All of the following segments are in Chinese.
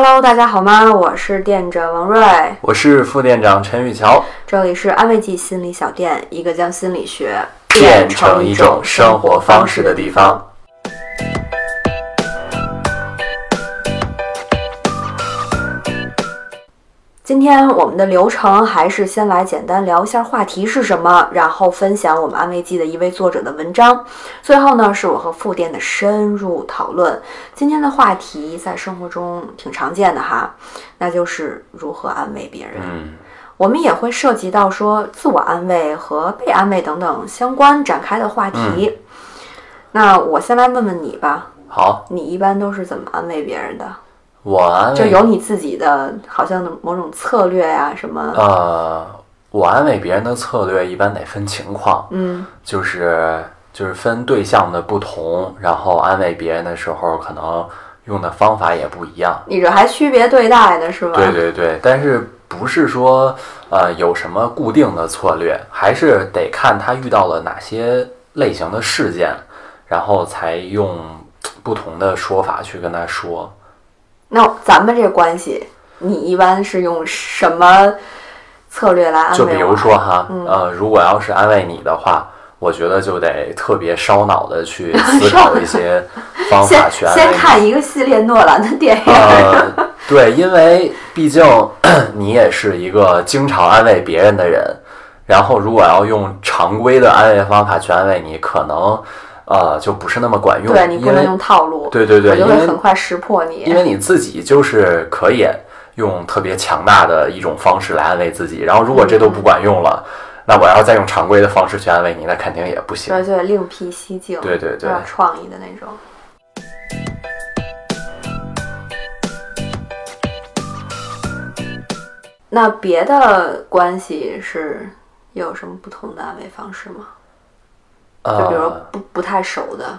Hello，大家好吗？我是店长王瑞，我是副店长陈玉桥。这里是安慰剂心理小店，一个将心理学变成一种生活方式的地方。今天我们的流程还是先来简单聊一下话题是什么，然后分享我们安慰剂的一位作者的文章，最后呢是我和副店的深入讨论。今天的话题在生活中挺常见的哈，那就是如何安慰别人。嗯，我们也会涉及到说自我安慰和被安慰等等相关展开的话题。那我先来问问你吧，好，你一般都是怎么安慰别人的？我就有你自己的好像某种策略呀、什么？呃，我安慰别人的策略一般得分情况，嗯就是就是分对象的不同，然后安慰别人的时候可能用的方法也不一样。你这还区别对待的是吧？对对对，但是不是说呃有什么固定的策略，还是得看他遇到了哪些类型的事件，然后才用不同的说法去跟他说。那咱们这关系，你一般是用什么策略来安慰？就比如说哈，嗯呃，如果要是安慰你的话，我觉得就得特别烧脑的去思考 一些方法去。先看一个系列诺兰的电影，呃，对，因为毕竟 你也是一个经常安慰别人的人，然后如果要用常规的安慰方法去安慰你，可能呃就不是那么管用。对你不能用套路，对对对，我就因为会很快识破你。因为你自己就是可以用特别强大的一种方式来安慰自己，然后如果这都不管用了，那我要再用常规的方式去安慰你，那肯定也不行。对对，另辟蹊径，对对对有创意的那种。那别的关系是有什么不同的安慰方式吗？就比如不不太熟的，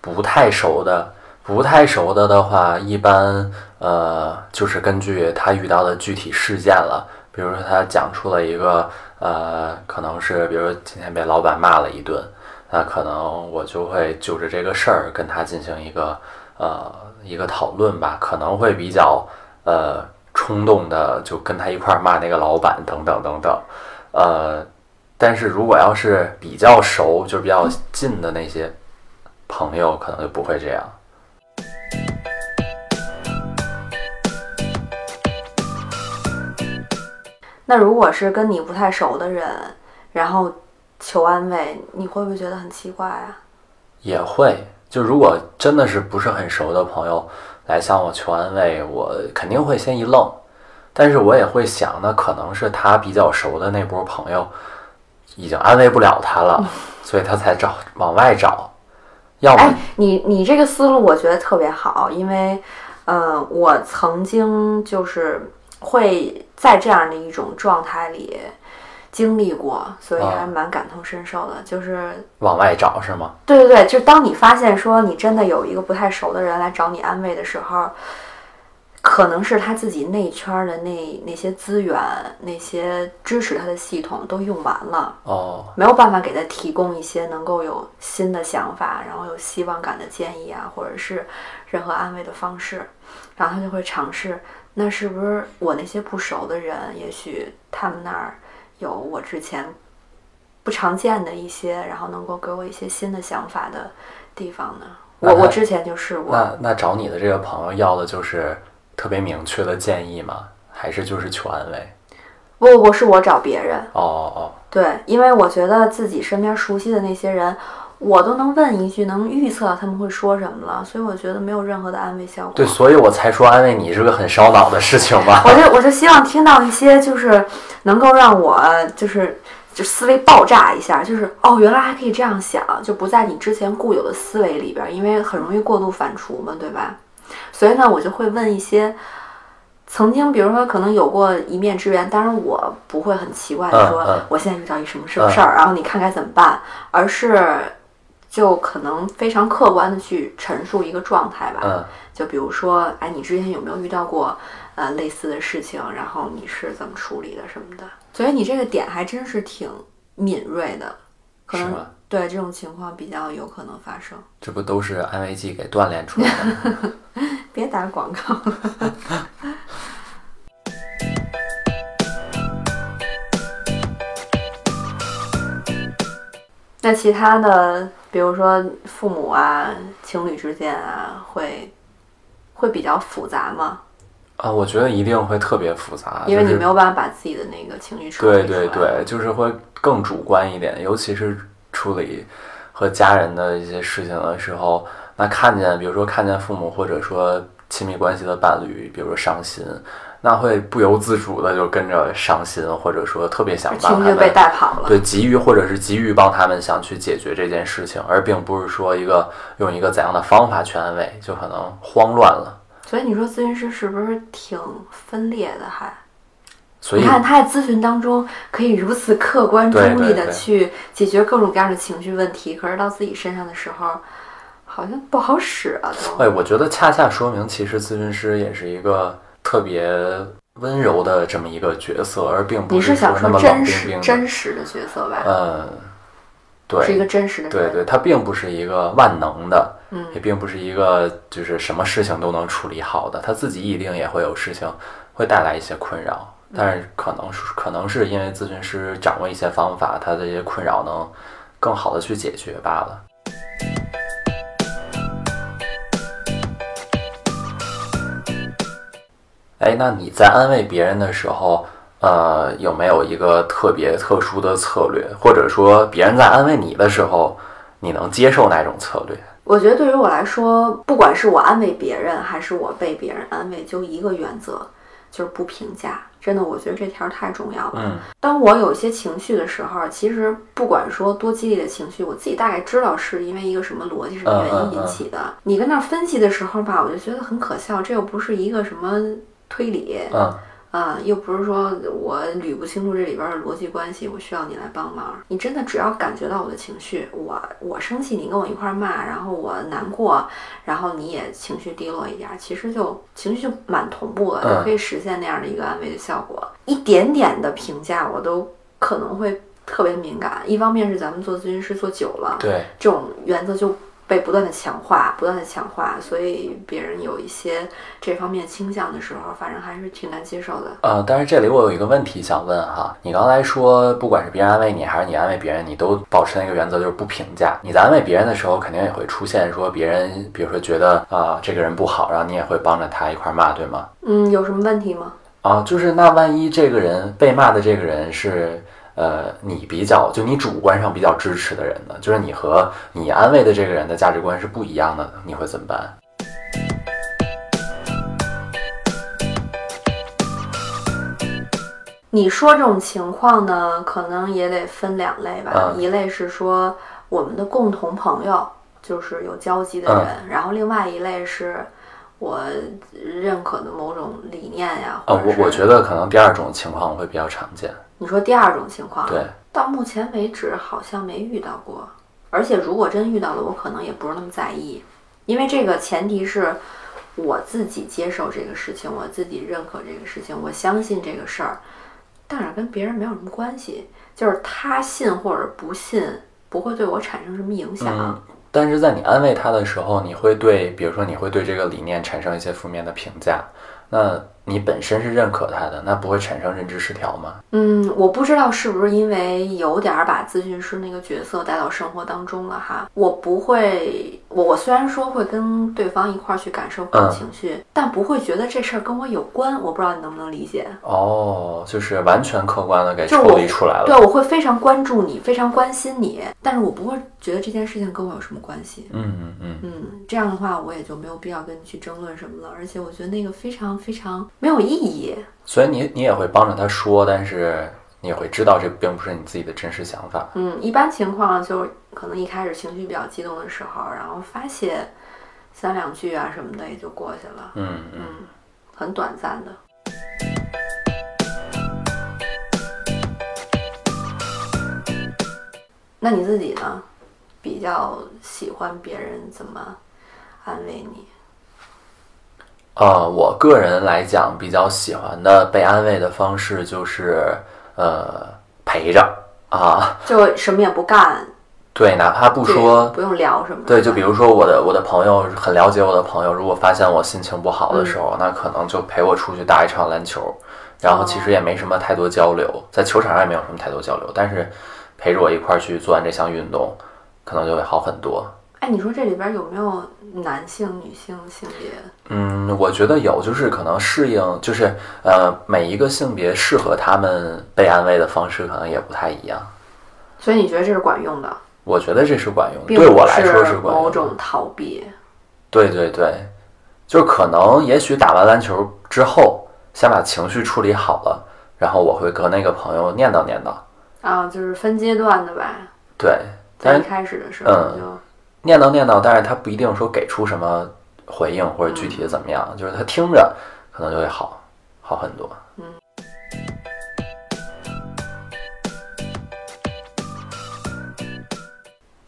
不太熟的，不太熟的的话，一般呃就是根据他遇到的具体事件了。比如说他讲出了一个呃，可能是比如说今天被老板骂了一顿，那可能我就会就着这个事儿跟他进行一个呃一个讨论吧，可能会比较呃冲动的就跟他一块儿骂那个老板等等等等，呃，但是如果要是比较熟，就是比较近的那些朋友，可能就不会这样。那如果是跟你不太熟的人，然后求安慰，你会不会觉得很奇怪啊？也会，就如果真的是不是很熟的朋友来向我求安慰，我肯定会先一愣，但是我也会想，那可能是他比较熟的那波朋友已经安慰不了他了，所以他才找往外找，要不哎，你你这个思路我觉得特别好，因为，呃，我曾经就是会在这样的一种状态里经历过，所以啊还蛮感同身受的。就是，往外找是吗？对对对，就当你发现说你真的有一个不太熟的人来找你安慰的时候，可能是他自己内圈儿的那那些资源、那些支持他的系统都用完了。哦，没有办法给他提供一些能够有新的想法，然后有希望感的建议啊，或者是任何安慰的方式，然后他就会尝试，那是不是我那些不熟的人，也许他们那儿有我之前不常见的一些，然后能够给我一些新的想法的地方呢？我我之前就试过，那那找你的这个朋友要的就是特别明确的建议吗？还是就是求安慰？不不不是我找别人，哦哦哦对，因为我觉得自己身边熟悉的那些人。我都能问一句，能预测他们会说什么了，所以我觉得没有任何的安慰效果。对，所以我才说安慰你是个很烧脑的事情吧。我就我就希望听到一些就是能够让我就是就思维爆炸一下，就是哦，原来还可以这样想，就不在你之前固有的思维里边儿，因为很容易过度反刍嘛，对吧？所以呢，我就会问一些曾经，比如说可能有过一面之缘，当然我不会很奇怪的说，嗯嗯我现在遇到一什么什么事儿，然后你看该怎么办，而是就可能非常客观的去陈述一个状态吧。嗯就比如说，哎，你之前有没有遇到过呃类似的事情？然后你是怎么处理的什么的？所以你这个点还真是挺敏锐的，可能对这种情况比较有可能发生。这不都是安慰剂给锻炼出来的吗？别打广告了。那其他的，比如说父母啊、情侣之间啊，会会比较复杂吗？啊，我觉得一定会特别复杂，因为你没有办法把自己的那个情绪处对理出来。对对，就是会更主观一点，尤其是处理和家人的一些事情的时候，那看见，比如说看见父母或者说亲密关系的伴侣，比如说伤心，那会不由自主的就跟着伤心，或者说特别想帮他情绪被们。带跑了。对，急于或者是急于帮他们想去解决这件事情，而并不是说一个用一个怎样的方法去安慰，就可能慌乱了。所以你说咨询师是不是挺分裂的还？所以你看他在咨询当中可以如此客观中立的去解决各种各样的情绪问题，可是到自己身上的时候，好像不好使啊都。哎，我觉得恰恰说明，其实咨询师也是一个特别温柔的这么一个角色，而并不你是想说那么冷冰真实。真实的角色吧？嗯，对是一个真实的。对对，他并不是一个万能的，嗯也并不是一个就是什么事情都能处理好的，他自己一定也会有事情会带来一些困扰。但是可能是可能是因为咨询师掌握一些方法，他的这些困扰能更好的去解决罢了。哎，那你在安慰别人的时候，呃，有没有一个特别特殊的策略，或者说别人在安慰你的时候，你能接受哪种策略？我觉得对于我来说，不管是我安慰别人，还是我被别人安慰，就一个原则，就是不评价。真的，我觉得这条太重要了。嗯当我有一些情绪的时候，其实不管说多激烈的情绪，我自己大概知道是因为一个什么逻辑、什么原因引起的。你跟那儿分析的时候吧，我就觉得很可笑，这又不是一个什么推理嗯啊，又不是说我捋不清楚这里边的逻辑关系，我需要你来帮忙。你真的只要感觉到我的情绪，我我生气，你跟我一块儿骂，然后我难过，然后你也情绪低落一点，其实就情绪就蛮同步了，嗯就可以实现那样的一个安慰的效果。一点点的评价，我都可能会特别敏感。一方面是咱们做咨询师做久了，对，这种原则就被不断的强化，不断的强化，所以别人有一些这方面倾向的时候，反正还是挺难接受的。呃，但是这里我有一个问题想问哈，你刚才说，不管是别人安慰你，还是你安慰别人，你都保持那个原则，就是不评价。你在安慰别人的时候，肯定也会出现说别人，比如说觉得啊、这个人不好，然后你也会帮着他一块儿骂，对吗？嗯，有什么问题吗？啊，就是那万一这个人被骂的这个人是呃你比较就你主观上比较支持的人呢，就是你和你安慰的这个人的价值观是不一样的，你会怎么办？你说这种情况呢，可能也得分两类吧。嗯一类是说我们的共同朋友，就是有交集的人；然后另外一类是我认可的某种理念呀，啊，或者是我我觉得可能第二种情况会比较常见。你说第二种情况，对，到目前为止好像没遇到过。而且如果真遇到了，我可能也不是那么在意，因为这个前提是我自己接受这个事情，我自己认可这个事情，我相信这个事儿，但是跟别人没有什么关系，就是他信或者不信，不会对我产生什么影响。嗯，但是在你安慰他的时候，你会对，比如说你会对这个理念产生一些负面的评价，那你本身是认可他的，那不会产生认知失调吗？嗯，我不知道是不是因为有点儿把咨询师那个角色带到生活当中了哈。我不会，我我虽然说会跟对方一块儿去感受情绪，但不会觉得这事儿跟我有关。我不知道你能不能理解？哦，就是完全客观的给抽离出来了。对，我会非常关注你，非常关心你，但是我不会觉得这件事情跟我有什么关系。嗯嗯嗯，嗯，这样的话我也就没有必要跟你去争论什么了，而且我觉得那个非常非常没有意义。所以你你也会帮着他说，但是你也会知道这并不是你自己的真实想法。嗯，一般情况就是可能一开始情绪比较激动的时候，然后发泄三两句啊什么的也就过去了，嗯嗯，很短暂的。那你自己呢？比较喜欢别人怎么安慰你？呃，我个人来讲比较喜欢的被安慰的方式就是呃陪着啊，就什么也不干，对，哪怕不说不用聊什么。对，就比如说我的我的朋友很了解我的朋友，如果发现我心情不好的时候，那可能就陪我出去打一场篮球，然后其实也没什么太多交流，在球场上也没有什么太多交流，但是陪着我一块儿去做完这项运动，可能就会好很多。哎，你说这里边有没有男性、女性性别？嗯，我觉得有，就是可能适应，就是呃，每一个性别适合他们被安慰的方式可能也不太一样。所以你觉得这是管用的，我觉得这是管用的，对我来说是管用的。某种逃避。对对对，就是可能也许打完篮球之后，先把情绪处理好了，然后我会和那个朋友念叨念叨。啊，就是分阶段的吧。对，在一开始的时候嗯就念叨念叨，但是他不一定说给出什么回应或者具体的怎么样，就是他听着可能就会好好很多。嗯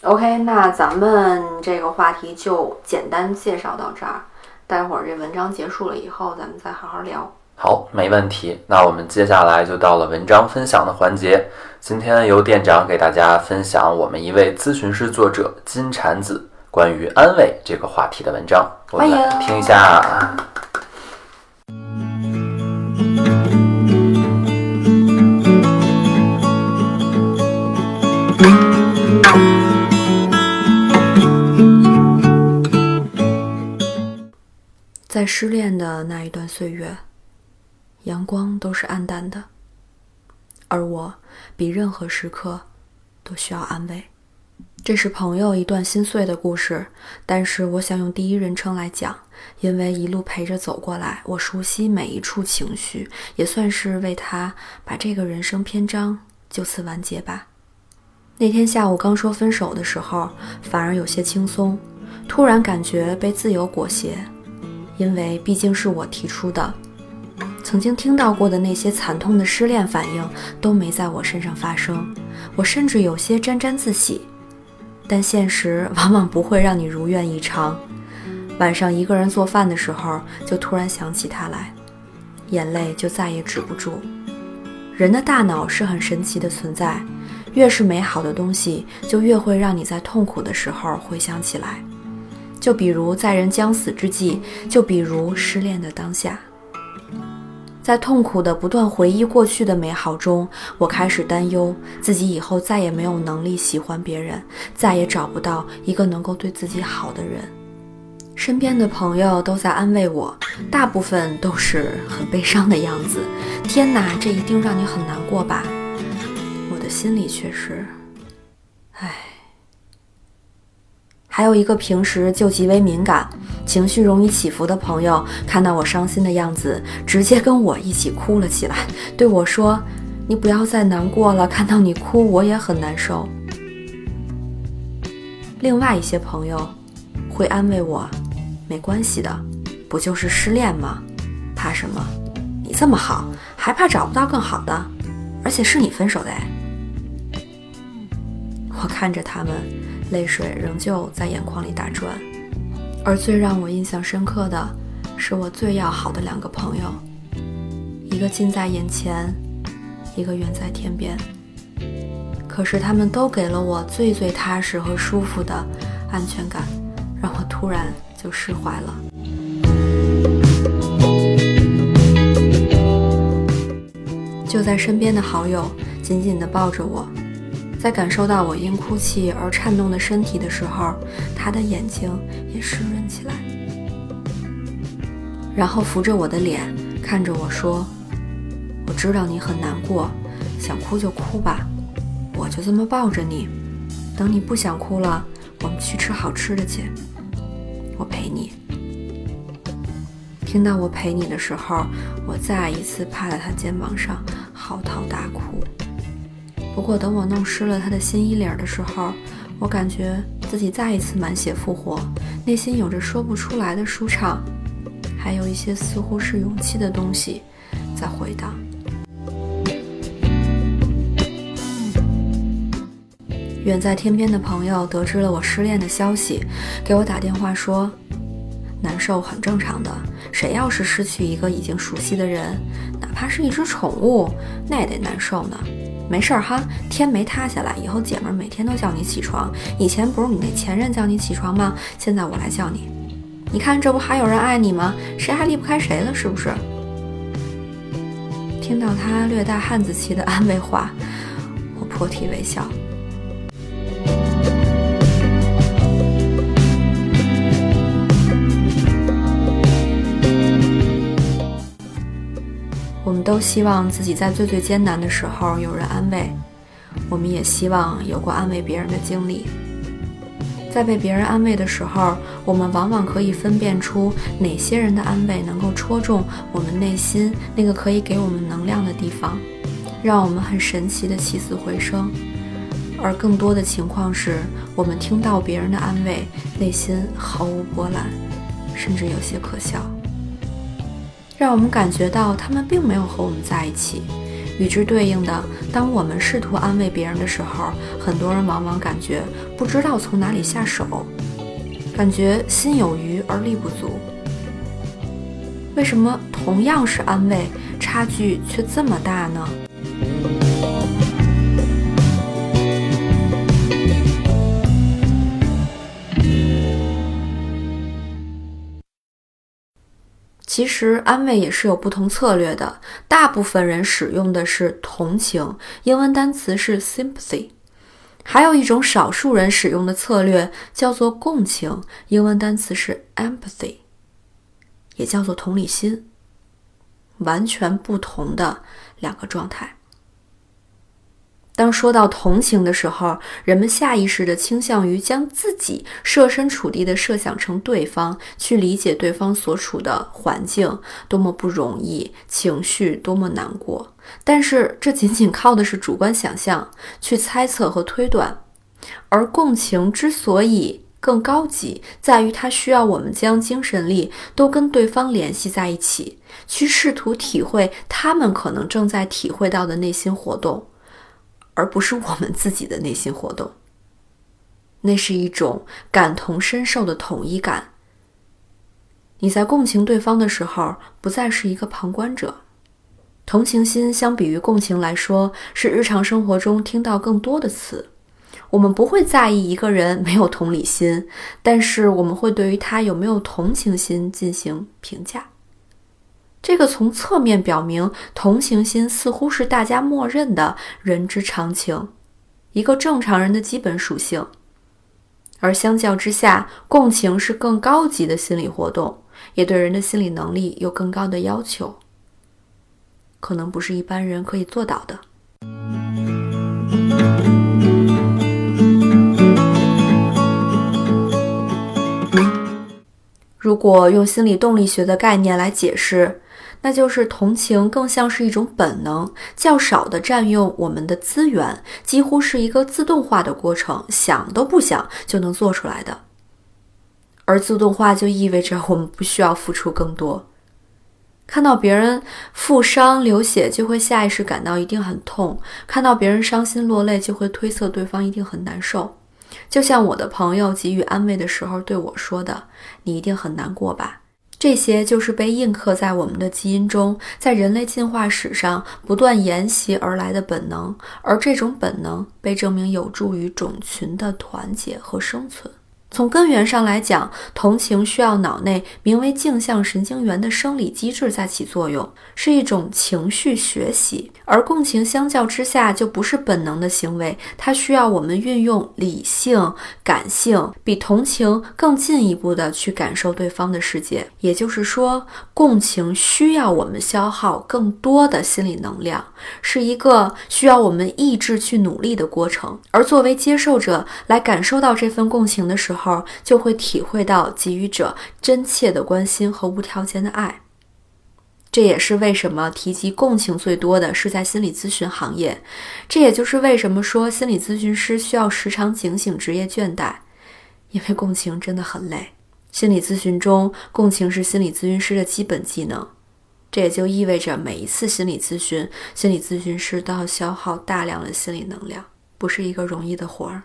OK，那咱们这个话题就简单介绍到这儿。待会儿这文章结束了以后，咱们再好好聊。好，没问题。那我们接下来就到了文章分享的环节。今天由店长给大家分享我们一位咨询师作者金蝉子关于安慰这个话题的文章，我们听一下。在失恋的那一段岁月，阳光都是暗淡的，而我比任何时刻都需要安慰。这是朋友一段心碎的故事，但是我想用第一人称来讲，因为一路陪着走过来，我熟悉每一处情绪，也算是为他把这个人生篇章就此完结吧。那天下午刚说分手的时候，反而有些轻松，突然感觉被自由裹挟，因为毕竟是我提出的。曾经听到过的那些惨痛的失恋反应都没在我身上发生，我甚至有些沾沾自喜。但现实往往不会让你如愿以偿。晚上一个人做饭的时候，就突然想起他来，眼泪就再也止不住。人的大脑是很神奇的存在，越是美好的东西，就越会让你在痛苦的时候回想起来。就比如在人将死之际，就比如失恋的当下。在痛苦的不断回忆过去的美好中，我开始担忧自己以后再也没有能力喜欢别人，再也找不到一个能够对自己好的人。身边的朋友都在安慰我，大部分都是很悲伤的样子。天哪，这一定让你很难过吧？我的心里却是，唉。还有一个平时就极为敏感、情绪容易起伏的朋友，看到我伤心的样子，直接跟我一起哭了起来，对我说：“你不要再难过了，看到你哭我也很难受。”另外一些朋友会安慰我：“没关系的，不就是失恋吗？怕什么？你这么好，还怕找不到更好的？而且是你分手的哎。”我看着他们。泪水仍旧在眼眶里打转，而最让我印象深刻的是我最要好的两个朋友，一个近在眼前，一个远在天边。可是他们都给了我最最踏实和舒服的安全感，让我突然就释怀了。就在身边的好友紧紧地抱着我。在感受到我因哭泣而颤动的身体的时候，他的眼睛也湿润起来，然后扶着我的脸，看着我说：“我知道你很难过，想哭就哭吧，我就这么抱着你，等你不想哭了，我们去吃好吃的去，我陪你。”听到我陪你的时候，我再一次趴在他肩膀上嚎啕大哭。不过，等我弄湿了他的新衣领的时候，我感觉自己再一次满血复活，内心有着说不出来的舒畅，还有一些似乎是勇气的东西在回荡。远在天边的朋友得知了我失恋的消息，给我打电话说：“难受很正常的，谁要是失去一个已经熟悉的人，哪怕是一只宠物，那也得难受呢。”没事儿哈，天没塌下来，以后姐们儿每天都叫你起床。以前不是你那前任叫你起床吗？现在我来叫你。你看这不还有人爱你吗？谁还离不开谁了？是不是？听到他略带汉子气的安慰话，我破涕为笑。都希望自己在最最艰难的时候有人安慰，我们也希望有过安慰别人的经历。在被别人安慰的时候，我们往往可以分辨出哪些人的安慰能够戳中我们内心那个可以给我们能量的地方，让我们很神奇的起死回生。而更多的情况是，我们听到别人的安慰，内心毫无波澜，甚至有些可笑，让我们感觉到他们并没有和我们在一起。与之对应的，当我们试图安慰别人的时候，很多人往往感觉不知道从哪里下手，感觉心有余而力不足。为什么同样是安慰，差距却这么大呢？其实安慰也是有不同策略的。大部分人使用的是同情，英文单词是 sympathy；还有一种少数人使用的策略叫做共情，英文单词是 empathy，也叫做同理心。完全不同的两个状态。当说到同情的时候，人们下意识地倾向于将自己设身处地地设想成对方，去理解对方所处的环境多么不容易，情绪多么难过。但是这仅仅靠的是主观想象，去猜测和推断。而共情之所以更高级，在于它需要我们将精神力都跟对方联系在一起，去试图体会他们可能正在体会到的内心活动。而不是我们自己的内心活动，那是一种感同身受的统一感。你在共情对方的时候，不再是一个旁观者。同情心相比于共情来说，是日常生活中听到更多的词。我们不会在意一个人没有同理心，但是我们会对于他有没有同情心进行评价。这个从侧面表明，同情心似乎是大家默认的人之常情，一个正常人的基本属性。而相较之下，共情是更高级的心理活动，也对人的心理能力有更高的要求，可能不是一般人可以做到的。如果用心理动力学的概念来解释，那就是同情更像是一种本能，较少的占用我们的资源，几乎是一个自动化的过程，想都不想就能做出来的。而自动化就意味着我们不需要付出更多。看到别人负伤流血，就会下意识感到一定很痛；看到别人伤心落泪，就会推测对方一定很难受。就像我的朋友给予安慰的时候对我说的：“你一定很难过吧？”这些就是被印刻在我们的基因中，在人类进化史上不断沿袭而来的本能，而这种本能被证明有助于种群的团结和生存。从根源上来讲，同情需要脑内名为镜像神经元的生理机制在起作用，是一种情绪学习；而共情相较之下就不是本能的行为，它需要我们运用理性、感性，比同情更进一步的去感受对方的世界。也就是说，共情需要我们消耗更多的心理能量，是一个需要我们意志去努力的过程。而作为接受者来感受到这份共情的时候，后就会体会到给予者真切的关心和无条件的爱。这也是为什么提及共情最多的是在心理咨询行业。这也就是为什么说心理咨询师需要时常警醒职业倦怠，因为共情真的很累。心理咨询中，共情是心理咨询师的基本技能。这也就意味着每一次心理咨询，心理咨询师都要消耗大量的心理能量，不是一个容易的活儿。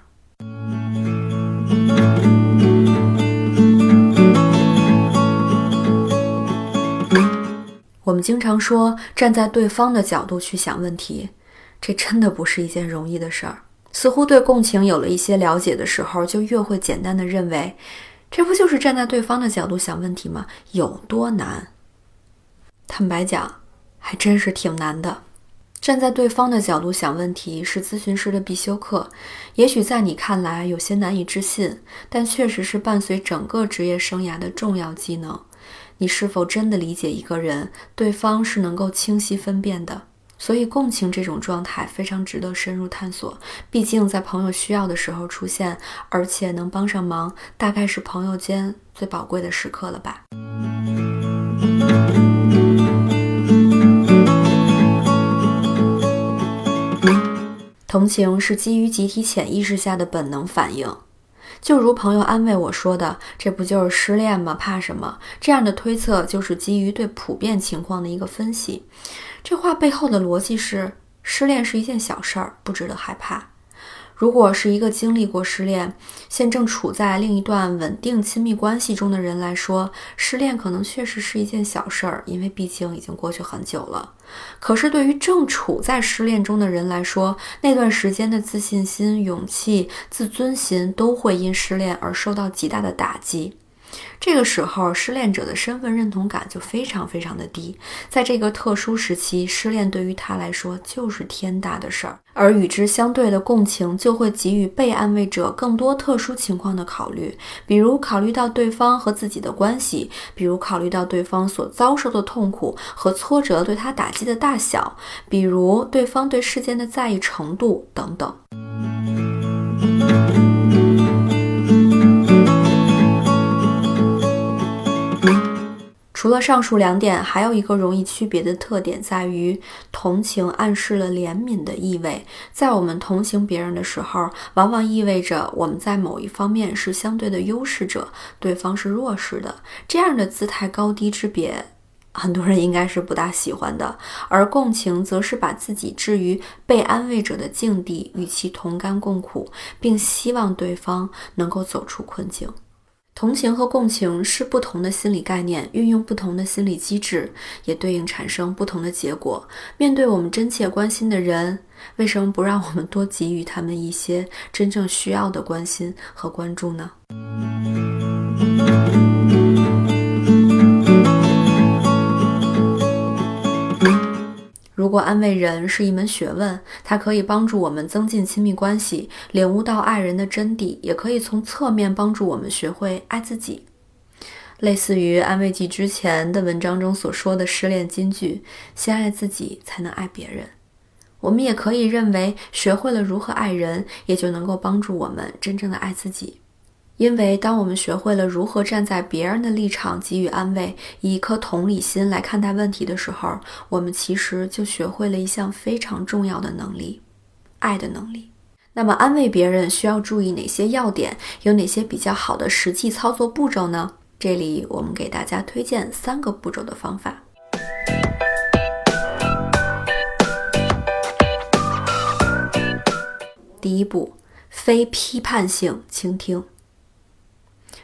我们经常说站在对方的角度去想问题，这真的不是一件容易的事儿。似乎对共情有了一些了解的时候，就越会简单的认为，这不就是站在对方的角度想问题吗？有多难？坦白讲，还真是挺难的。站在对方的角度想问题是咨询师的必修课，也许在你看来有些难以置信，但确实是伴随整个职业生涯的重要技能。你是否真的理解一个人，对方是能够清晰分辨的？所以，共情这种状态非常值得深入探索。毕竟，在朋友需要的时候出现，而且能帮上忙，大概是朋友间最宝贵的时刻了吧。同情是基于集体潜意识下的本能反应。就如朋友安慰我说的：“这不就是失恋吗？怕什么？”这样的推测就是基于对普遍情况的一个分析。这话背后的逻辑是：失恋是一件小事儿，不值得害怕。如果是一个经历过失恋，现正处在另一段稳定亲密关系中的人来说，失恋可能确实是一件小事儿，因为毕竟已经过去很久了。可是对于正处在失恋中的人来说，那段时间的自信心、勇气、自尊心都会因失恋而受到极大的打击。这个时候，失恋者的身份认同感就非常非常的低。在这个特殊时期，失恋对于他来说就是天大的事儿，而与之相对的共情就会给予被安慰者更多特殊情况的考虑，比如考虑到对方和自己的关系，比如考虑到对方所遭受的痛苦和挫折对他打击的大小，比如对方对事件的在意程度等等。除了上述两点，还有一个容易区别的特点在于，同情暗示了怜悯的意味。在我们同情别人的时候，往往意味着我们在某一方面是相对的优势者，对方是弱势的。这样的姿态高低之别，很多人应该是不大喜欢的。而共情则是把自己置于被安慰者的境地，与其同甘共苦，并希望对方能够走出困境。同情和共情是不同的心理概念，运用不同的心理机制，也对应产生不同的结果。面对我们真切关心的人，为什么不让我们多给予他们一些真正需要的关心和关注呢？如果安慰人是一门学问，它可以帮助我们增进亲密关系，领悟到爱人的真谛，也可以从侧面帮助我们学会爱自己。类似于安慰剂之前的文章中所说的失恋金句：“先爱自己，才能爱别人。”我们也可以认为，学会了如何爱人，也就能够帮助我们真正的爱自己。因为当我们学会了如何站在别人的立场给予安慰，以一颗同理心来看待问题的时候，我们其实就学会了一项非常重要的能力——爱的能力。那么，安慰别人需要注意哪些要点？有哪些比较好的实际操作步骤呢？这里我们给大家推荐三个步骤的方法。第一步，非批判性倾听。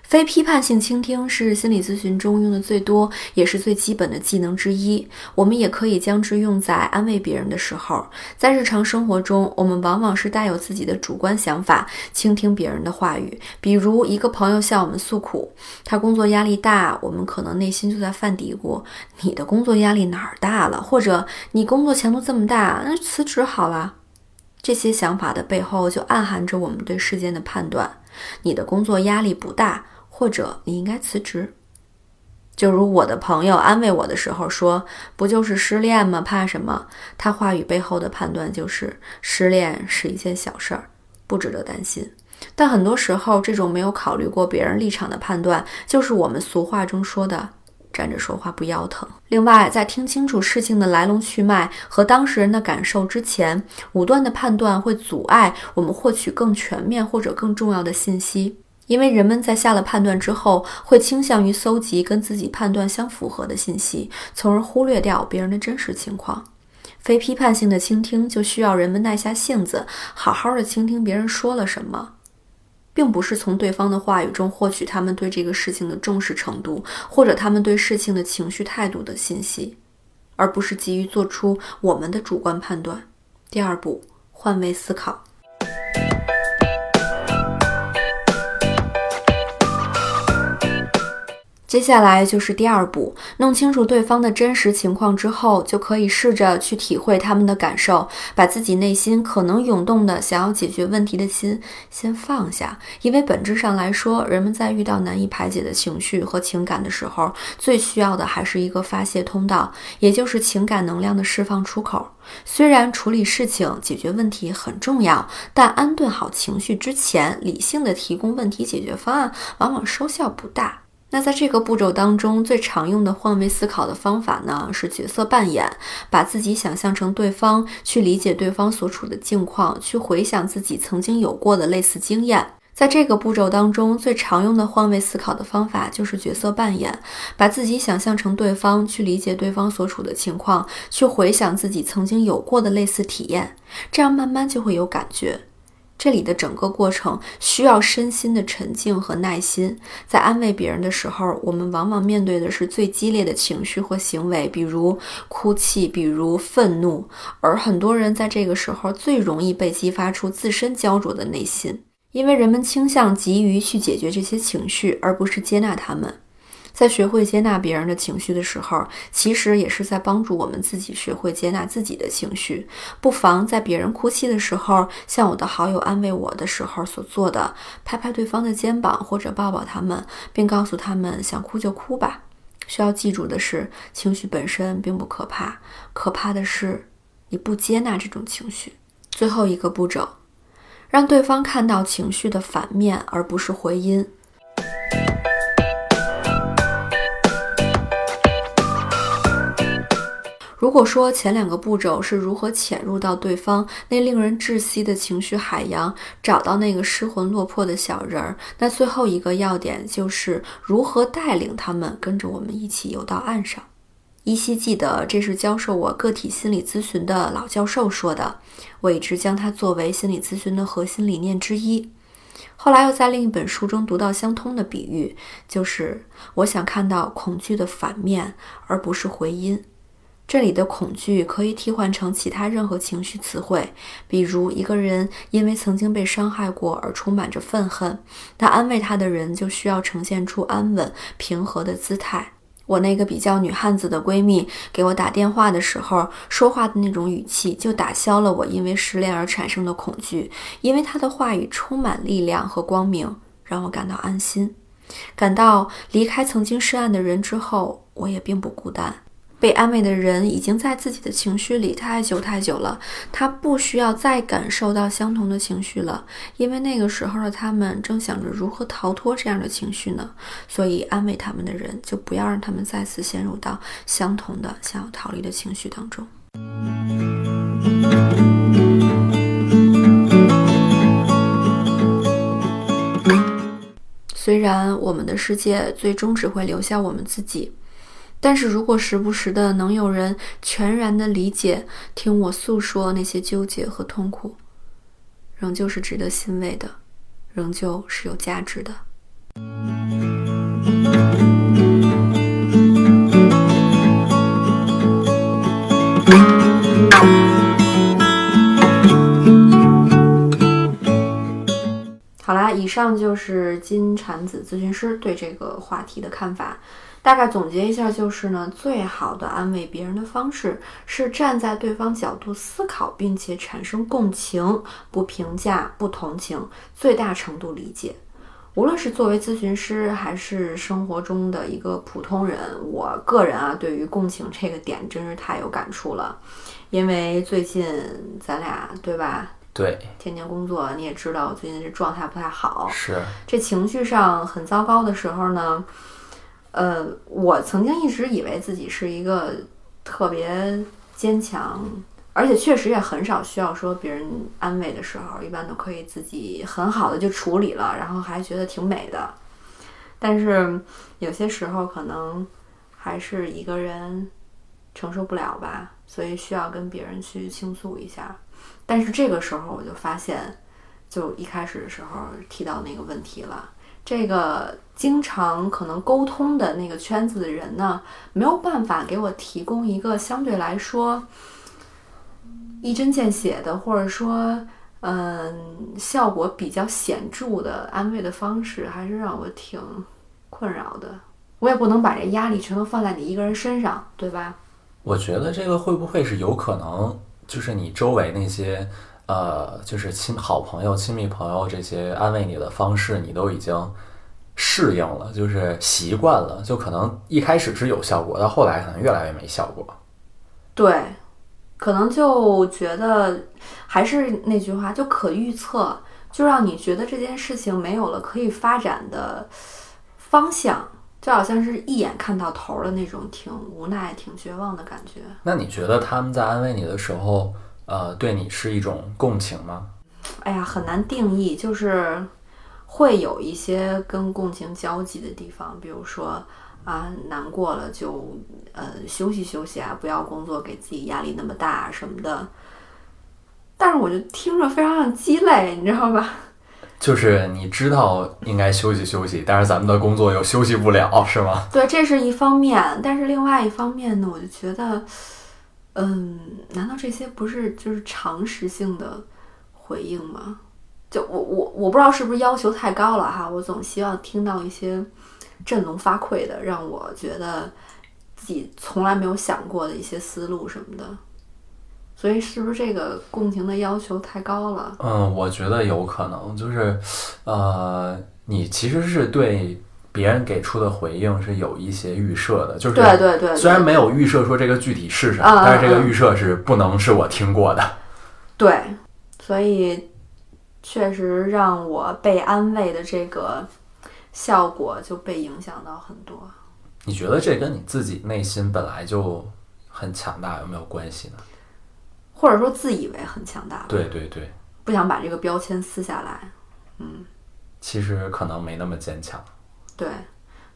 非批判性倾听是心理咨询中用的最多，也是最基本的技能之一。我们也可以将之用在安慰别人的时候。在日常生活中，我们往往是带有自己的主观想法，倾听别人的话语。比如，一个朋友向我们诉苦，他工作压力大，我们可能内心就在犯嘀咕：“你的工作压力哪儿大了？”或者“你工作强度这么大，那辞职好了。”这些想法的背后，就暗含着我们对事件的判断：你的工作压力不大。或者你应该辞职。就如我的朋友安慰我的时候说：“不就是失恋吗？怕什么？”他话语背后的判断就是失恋是一件小事儿，不值得担心。但很多时候，这种没有考虑过别人立场的判断，就是我们俗话中说的“站着说话不腰疼”。另外，在听清楚事情的来龙去脉和当事人的感受之前，武断的判断会阻碍我们获取更全面或者更重要的信息。因为人们在下了判断之后，会倾向于搜集跟自己判断相符合的信息，从而忽略掉别人的真实情况。非批判性的倾听就需要人们耐下性子，好好的倾听别人说了什么，并不是从对方的话语中获取他们对这个事情的重视程度，或者他们对事情的情绪态度的信息，而不是急于做出我们的主观判断。第二步，换位思考。接下来就是第二步，弄清楚对方的真实情况之后，就可以试着去体会他们的感受，把自己内心可能涌动的想要解决问题的心先放下。因为本质上来说，人们在遇到难以排解的情绪和情感的时候，最需要的还是一个发泄通道，也就是情感能量的释放出口。虽然处理事情、解决问题很重要，但安顿好情绪之前，理性的提供问题解决方案，往往收效不大。那在这个步骤当中，最常用的换位思考的方法呢，是角色扮演，把自己想象成对方，去理解对方所处的境况，去回想自己曾经有过的类似经验。在这个步骤当中，最常用的换位思考的方法就是角色扮演，把自己想象成对方，去理解对方所处的情况，去回想自己曾经有过的类似体验，这样慢慢就会有感觉。这里的整个过程需要身心的沉静和耐心。在安慰别人的时候，我们往往面对的是最激烈的情绪和行为，比如哭泣，比如愤怒。而很多人在这个时候最容易被激发出自身焦灼的内心，因为人们倾向急于去解决这些情绪，而不是接纳他们。在学会接纳别人的情绪的时候，其实也是在帮助我们自己学会接纳自己的情绪。不妨在别人哭泣的时候，像我的好友安慰我的时候所做的，拍拍对方的肩膀或者抱抱他们，并告诉他们想哭就哭吧。需要记住的是，情绪本身并不可怕，可怕的是你不接纳这种情绪。最后一个步骤，让对方看到情绪的反面，而不是回音。如果说前两个步骤是如何潜入到对方那令人窒息的情绪海洋，找到那个失魂落魄的小人儿，那最后一个要点就是如何带领他们跟着我们一起游到岸上。依稀记得，这是教授我个体心理咨询的老教授说的，我一直将它作为心理咨询的核心理念之一。后来又在另一本书中读到相通的比喻，就是我想看到恐惧的反面，而不是回音。这里的恐惧可以替换成其他任何情绪词汇，比如一个人因为曾经被伤害过而充满着愤恨，那安慰他的人就需要呈现出安稳平和的姿态。我那个比较女汉子的闺蜜给我打电话的时候，说话的那种语气就打消了我因为失恋而产生的恐惧，因为她的话语充满力量和光明，让我感到安心，感到离开曾经深暗的人之后，我也并不孤单。被安慰的人已经在自己的情绪里太久太久了，他不需要再感受到相同的情绪了，因为那个时候的他们正想着如何逃脱这样的情绪呢。所以，安慰他们的人就不要让他们再次陷入到相同的想要逃离的情绪当中。虽然我们的世界最终只会留下我们自己。但是如果时不时的能有人全然的理解，听我诉说那些纠结和痛苦，仍旧是值得欣慰的，仍旧是有价值的。好啦，以上就是金蝉子咨询师对这个话题的看法。大概总结一下，就是呢，最好的安慰别人的方式是站在对方角度思考，并且产生共情，不评价，不同情，最大程度理解。无论是作为咨询师，还是生活中的一个普通人，我个人啊，对于共情这个点真是太有感触了。因为最近咱俩对吧？对，天天工作，你也知道，最近这状态不太好，是这情绪上很糟糕的时候呢。呃，我曾经一直以为自己是一个特别坚强，而且确实也很少需要说别人安慰的时候，一般都可以自己很好的就处理了，然后还觉得挺美的。但是有些时候可能还是一个人承受不了吧，所以需要跟别人去倾诉一下。但是这个时候我就发现，就一开始的时候提到那个问题了。这个经常可能沟通的那个圈子的人呢，没有办法给我提供一个相对来说一针见血的，或者说嗯效果比较显著的安慰的方式，还是让我挺困扰的。我也不能把这压力全都放在你一个人身上，对吧？我觉得这个会不会是有可能，就是你周围那些呃，就是亲好朋友、亲密朋友这些安慰你的方式，你都已经适应了，就是习惯了，就可能一开始是有效果，到后来可能越来越没效果。对，可能就觉得还是那句话，就可预测，就让你觉得这件事情没有了可以发展的方向。就好像是一眼看到头的那种，挺无奈、挺绝望的感觉。那你觉得他们在安慰你的时候，呃，对你是一种共情吗？哎呀，很难定义，就是会有一些跟共情交集的地方，比如说啊，难过了就呃休息休息啊，不要工作给自己压力那么大什么的。但是我就听着非常像鸡肋，你知道吧？就是你知道应该休息休息，但是咱们的工作又休息不了，是吗？对，这是一方面，但是另外一方面呢，我就觉得，嗯，难道这些不是就是常识性的回应吗？就我我我不知道是不是要求太高了哈，我总希望听到一些振聋发聩的，让我觉得自己从来没有想过的一些思路什么的。所以是不是这个共情的要求太高了？嗯，我觉得有可能，就是，呃，你其实是对别人给出的回应是有一些预设的，就是对对对，虽然没有预设说这个具体是什么，但是这个预设是不能是我听过的。对，所以确实让我被安慰的这个效果就被影响到很多。你觉得这跟你自己内心本来就很强大有没有关系呢？或者说自以为很强大，对对对，不想把这个标签撕下来，嗯，其实可能没那么坚强，对，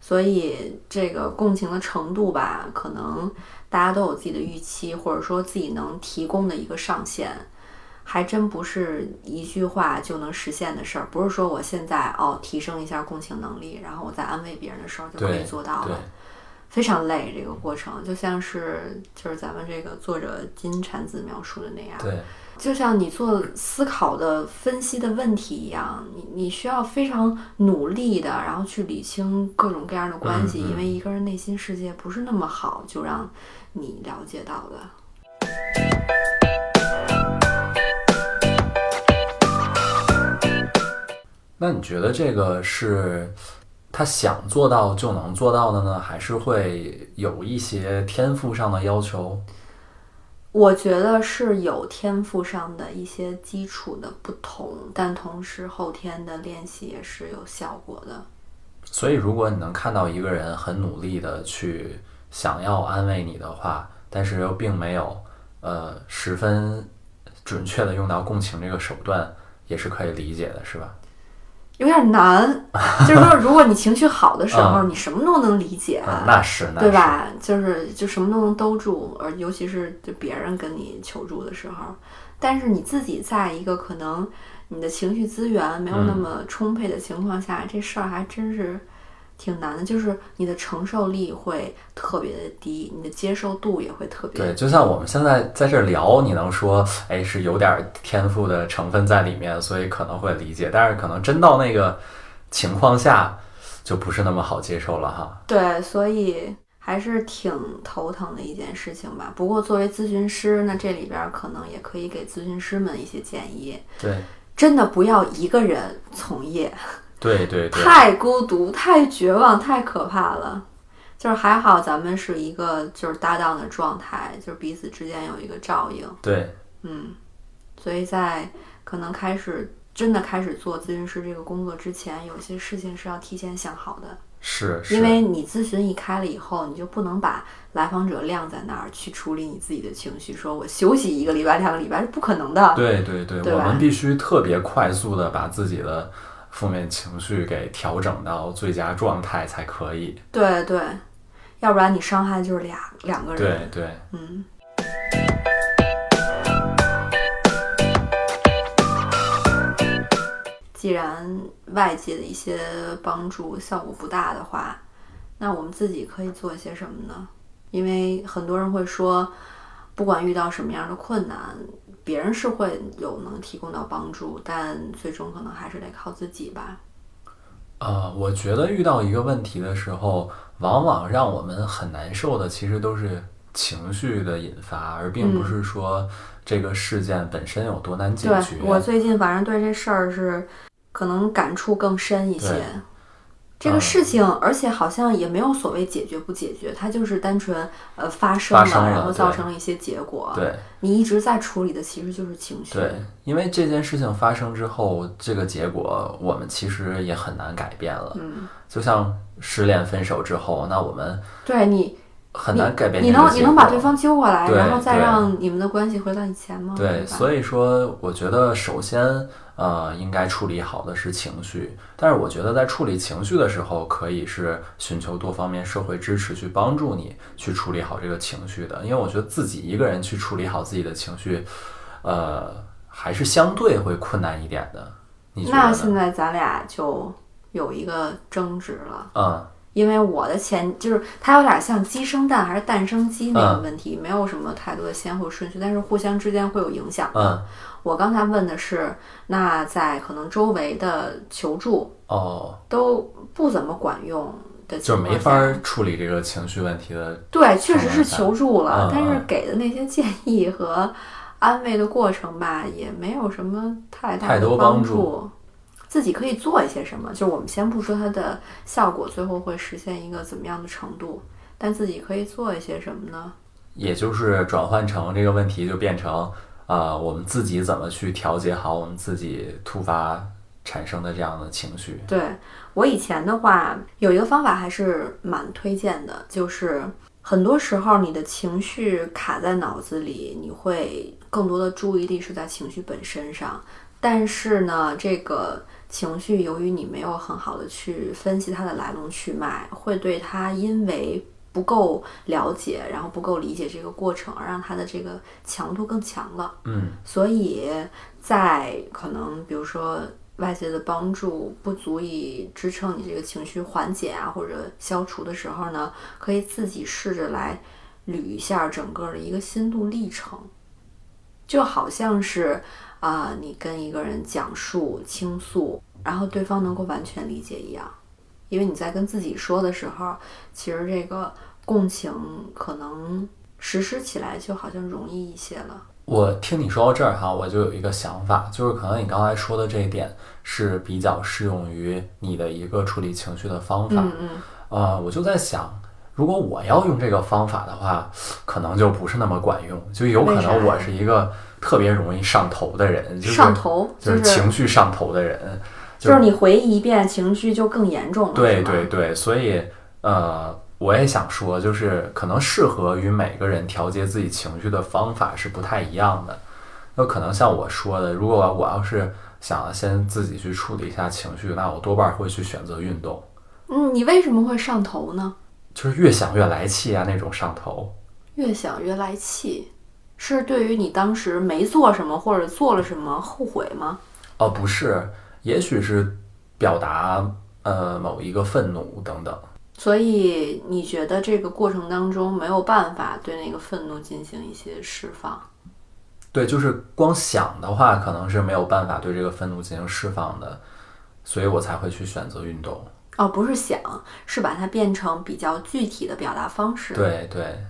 所以这个共情的程度吧，可能大家都有自己的预期，或者说自己能提供的一个上限，还真不是一句话就能实现的事儿，不是说我现在哦提升一下共情能力，然后我在安慰别人的时候就可以做到了。非常累，这个过程就像是就是咱们这个作者金蝉子描述的那样，对，就像你做思考的分析的问题一样，你你需要非常努力的，然后去理清各种各样的关系，因为一个人内心世界不是那么好就让你了解到的。那你觉得这个是？他想做到就能做到的呢，还是会有一些天赋上的要求？我觉得是有天赋上的一些基础的不同，但同时后天的练习也是有效果的。所以，如果你能看到一个人很努力的去想要安慰你的话，但是又并没有呃十分准确的用到共情这个手段，也是可以理解的，是吧？有点难，就是说，如果你情绪好的时候，你什么都能理解，那是，对吧？就是就什么都能兜住，而尤其是就别人跟你求助的时候，但是你自己在一个可能你的情绪资源没有那么充沛的情况下，这事儿还真是。挺难的，就是你的承受力会特别的低，你的接受度也会特别。对，就像我们现在在这聊，你能说，哎，是有点天赋的成分在里面，所以可能会理解，但是可能真到那个情况下，就不是那么好接受了哈。对，所以还是挺头疼的一件事情吧。不过作为咨询师，那这里边可能也可以给咨询师们一些建议。对，真的不要一个人从业。对对，太孤独，太绝望，太可怕了。就是还好咱们是一个就是搭档的状态，就是彼此之间有一个照应。对，嗯，所以在可能开始真的开始做咨询师这个工作之前，有些事情是要提前想好的。是，因为你咨询一开了以后，你就不能把来访者晾在那儿去处理你自己的情绪，说我休息一个礼拜、两个礼拜是不可能的。对对对，我们必须特别快速的把自己的。负面情绪给调整到最佳状态才可以。对对，要不然你伤害就是俩两个人。对对，嗯。既然外界的一些帮助效果不大的话，那我们自己可以做些什么呢？因为很多人会说，不管遇到什么样的困难，别人是会有能提供到帮助，但最终可能还是得靠自己吧。呃，我觉得遇到一个问题的时候，往往让我们很难受的，其实都是情绪的引发，而并不是说这个事件本身有多难解对决。我最近反正对这事儿是可能感触更深一些对。这个嗯事情，而且好像也没有所谓解决不解决，它就是单纯呃发生了生了然后造成了一些结果。对你一直在处理的其实就是情绪。对，因为这件事情发生之后，这个结果我们其实也很难改变了。嗯，就像失恋分手之后，那我们对你，很难改变你。能你能把对方揪过来，然后再让你们的关系回到以前吗？对，吧所以说，我觉得首先，呃，应该处理好的是情绪。但是我觉得在处理情绪的时候，可以是寻求多方面社会支持去帮助你去处理好这个情绪的。因为我觉得自己一个人去处理好自己的情绪，呃，还是相对会困难一点的。你那？现在咱俩就有一个争执了。嗯因为我的前就是它有点像鸡生蛋还是蛋生鸡那个嗯问题，没有什么太多的先后顺序，但是互相之间会有影响。的。嗯。我刚才问的是，那在可能周围的求助哦，都不怎么管用的情况就没法儿处理这个情绪问题的。对，确实是求助了，嗯但是嗯。给的那些建议和安慰的过程吧，也没有什么太大的太多帮帮助自己可以做一些什么，就是我们先不说它的效果最后会实现一个怎么样的程度，但自己可以做一些什么呢？也就是转换成这个问题，就变成啊、呃我们自己怎么去调节好我们自己突发产生的这样的情绪。对我以前的话，有一个方法还是蛮推荐的，就是很多时候你的情绪卡在脑子里，你会更多的注意力是在情绪本身上，但是呢，这个情绪由于你没有很好的去分析它的来龙去脉，会对它因为不够了解，然后不够理解这个过程，而让它的这个强度更强了。嗯所以在可能比如说外界的帮助不足以支撑你这个情绪缓解啊或者消除的时候呢，可以自己试着来捋一下整个的一个心路历程，就好像是啊、你跟一个人讲述倾诉，然后对方能够完全理解一样。因为你在跟自己说的时候，其实这个共情可能实施起来就好像容易一些了。我听你说到这儿哈，我就有一个想法，就是可能你刚才说的这一点是比较适用于你的一个处理情绪的方法。嗯嗯。呃，我就在想，如果我要用这个方法的话，可能就不是那么管用，就有可能我是一个特别容易上头的人，就是上头就是情绪上头的人，就是你回忆一遍，情绪就更严重了。对对对，所以呃，我也想说，就是可能适合于每个人调节自己情绪的方法是不太一样的。那可能像我说的，如果我要是想先自己去处理一下情绪，那我多半会去选择运动，嗯，你为什么会上头呢？就是越想越来气啊那种上头。越想越来气，是对于你当时没做什么或者做了什么后悔吗？哦，不是，也许是表达呃某一个愤怒等等。所以你觉得这个过程当中没有办法对那个愤怒进行一些释放？对，就是光想的话，可能是没有办法对这个愤怒进行释放的，所以我才会去选择运动。哦，不是想，是把它变成比较具体的表达方式。，对对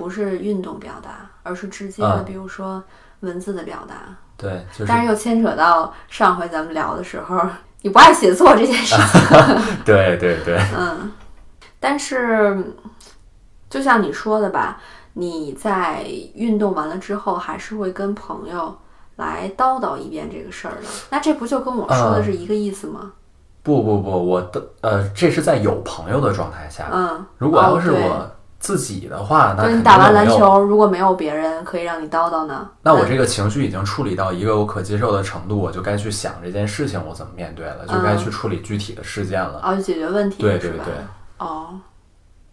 不是运动表达，而是直接的，嗯比如说文字的表达。对，就是但是又牵扯到上回咱们聊的时候，你不爱写作这件事情。对对对，嗯，但是就像你说的吧，你在运动完了之后，还是会跟朋友来叨叨一遍这个事儿的。那这不就跟我说的是一个意思吗？不不不，我的呃，这是在有朋友的状态下。嗯，如果要是我自己的话，那你打完篮。球，如果没有别人可以让你叨叨呢？那我这个情绪已经处理到一个我可接受的程度，我就该去想这件事情我怎么面对了，就该去处理具体的事件了。哦，就解决问题？对对对，哦，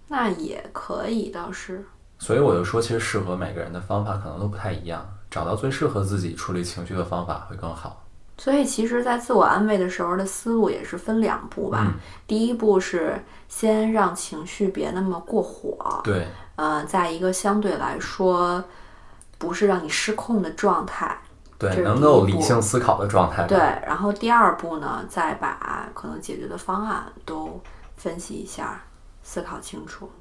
那也可以，倒是。所以我就说，其实适合每个人的方法可能都不太一样，找到最适合自己处理情绪的方法会更好。所以其实，在自我安慰的时候的思路也是分两步吧。嗯第一步是先让情绪别那么过火，对，呃，在一个相对来说不是让你失控的状态，对，能够理性思考的状态。对，然后第二步呢，再把可能解决的方案都分析一下，思考清楚。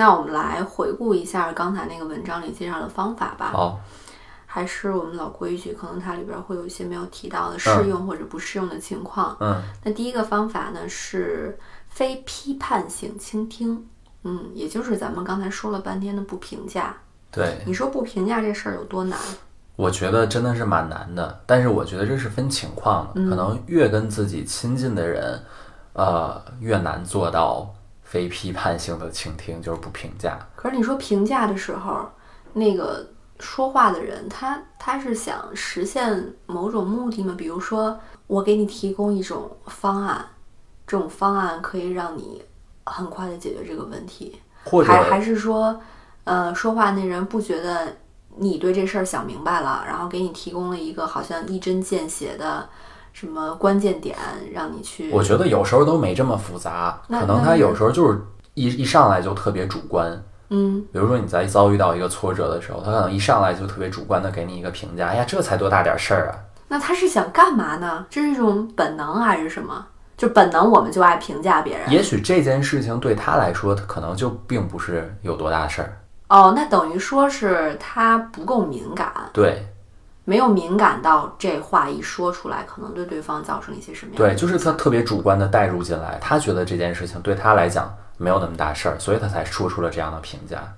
那我们来回顾一下刚才那个文章里介绍的方法吧。好，还是我们老规矩，可能它里边会有一些没有提到的适用或者不适用的情况。嗯，那第一个方法呢是非批判性倾听，嗯，也就是咱们刚才说了半天的不评价。对，你说不评价这事儿有多难？我觉得真的是蛮难的，但是我觉得这是分情况的，可能越跟自己亲近的人，呃，越难做到非批判性的倾听，就是不评价。可是你说评价的时候，那个说话的人他他是想实现某种目的吗？比如说，我给你提供一种方案，这种方案可以让你很快的解决这个问题，或者还还是说，呃，说话那人不觉得你对这事儿想明白了，然后给你提供了一个好像一针见血的什么关键点，让你去。我觉得有时候都没这么复杂，可能他有时候就是一一上来就特别主观。嗯，比如说你在遭遇到一个挫折的时候，他可能一上来就特别主观的给你一个评价，哎呀，这才多大点事儿啊！那他是想干嘛呢？这是一种本能还是什么？就本能，我们就爱评价别人。也许这件事情对他来说，可能就并不是有多大事儿。哦，那等于说是他不够敏感，对没有敏感到这话一说出来，可能对对方造成一些什么样的对，就是他特别主观的带入进来，他觉得这件事情对他来讲没有那么大事儿，所以他才说出了这样的评价。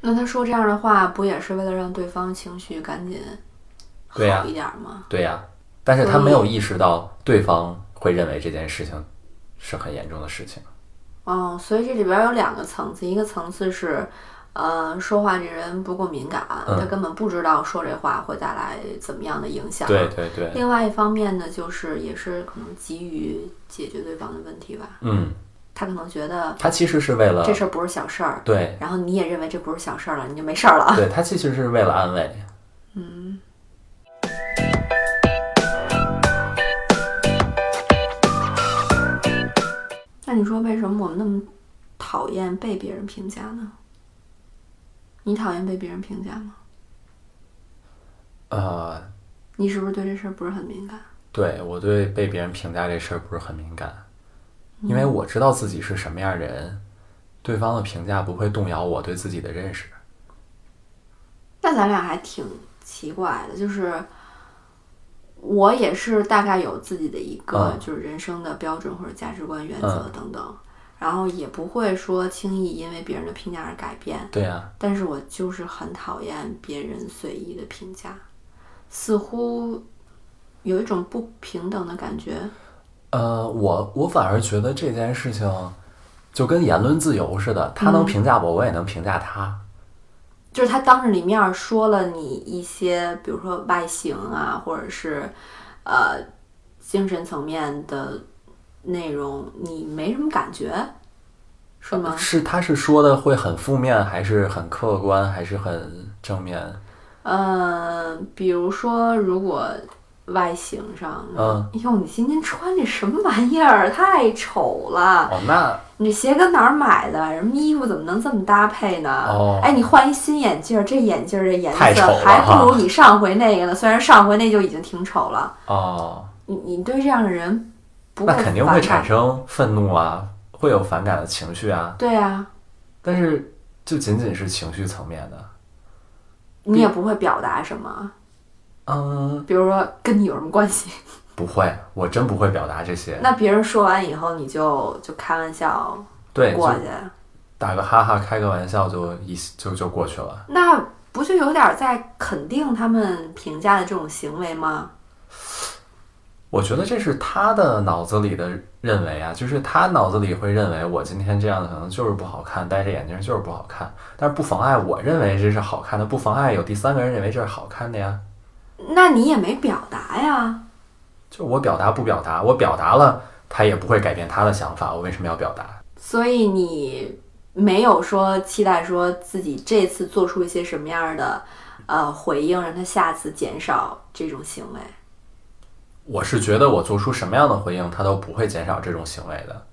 那他说这样的话，不也是为了让对方情绪赶紧好一点吗？对呀，但是他没有意识到对方会认为这件事情是很严重的事情。哦，所以这里边有两个层次，一个层次是，呃，说话这人不够敏感，嗯他根本不知道说这话会带来怎么样的影响。对对对，另外一方面呢，就是也是可能急于解决对方的问题吧。嗯，他可能觉得他其实是为了这事儿不是小事儿，对然后你也认为这不是小事儿了，你就没事儿了。对，他其实是为了安慰。嗯那你说为什么我们那么讨厌被别人评价呢？你讨厌被别人评价吗？呃，你是不是对这事儿不是很敏感？对我对被别人评价这事儿不是很敏感，因为我知道自己是什么样的人，对方的评价不会动摇我对自己的认识。那咱俩还挺奇怪的，就是我也是大概有自己的一个嗯就是人生的标准或者价值观、原则嗯等等，然后也不会说轻易因为别人的评价而改变。对呀、但是我就是很讨厌别人随意的评价，似乎有一种不平等的感觉。呃，我我反而觉得这件事情就跟言论自由似的，他能评价我，我也能评价他。就是他当着你面儿说了你一些，比如说外形啊，或者是呃精神层面的内容，你没什么感觉，是吗？是他是说的会很负面，还是很客观，还是很正面？呃，比如说如果外形上，嗯，哎呦，你今天穿这什么玩意儿？太丑了！哦，那你这鞋跟哪儿买的？什么衣服怎么能这么搭配呢？哦哎，你换一新眼镜儿，这眼镜儿这颜色还不如你上回那个呢。虽然上回那就已经挺丑了，哦，你你对这样的人那肯定会产。生愤怒啊，会有反感的情绪啊。对啊，但是就仅仅是情绪层面的，你也不会表达什么，嗯，比如说跟你有什么关系？不会，我真不会表达这些。那别人说完以后，你就就开玩笑对，过去，打个哈哈，开个玩笑就一就就过去了。那不就有点在肯定他们评价的这种行为吗？我觉得这是他的脑子里的认为啊，就是他脑子里会认为我今天这样可能就是不好看，戴着眼镜就是不好看，但是不妨碍我认为这是好看的，不妨碍有第三个人认为这是好看的呀。那你也没表达呀。就我表达不表达，我表达了，他也不会改变他的想法，我为什么要表达？所以你没有说期待说自己这次做出一些什么样的呃回应，让他下次减少这种行为。我是觉得我做出什么样的回应，他都不会减少这种行为的，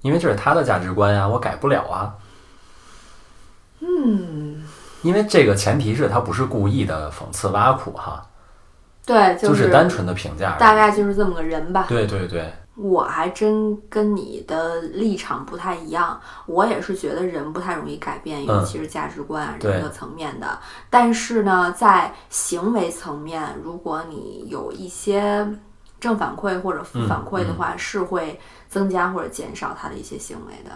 因为这是他的价值观呀，我改不了啊。嗯，因为这个前提是他不是故意的讽刺挖苦哈，对，就是单纯的评价。大概就是这么个人吧。对对对，我还真跟你的立场不太一样，我也是觉得人不太容易改变，尤其是价值观啊、嗯人格层面的。但是呢，在行为层面，如果你有一些正反馈或者负反馈的话，是会增加或者减少他的一些行为的。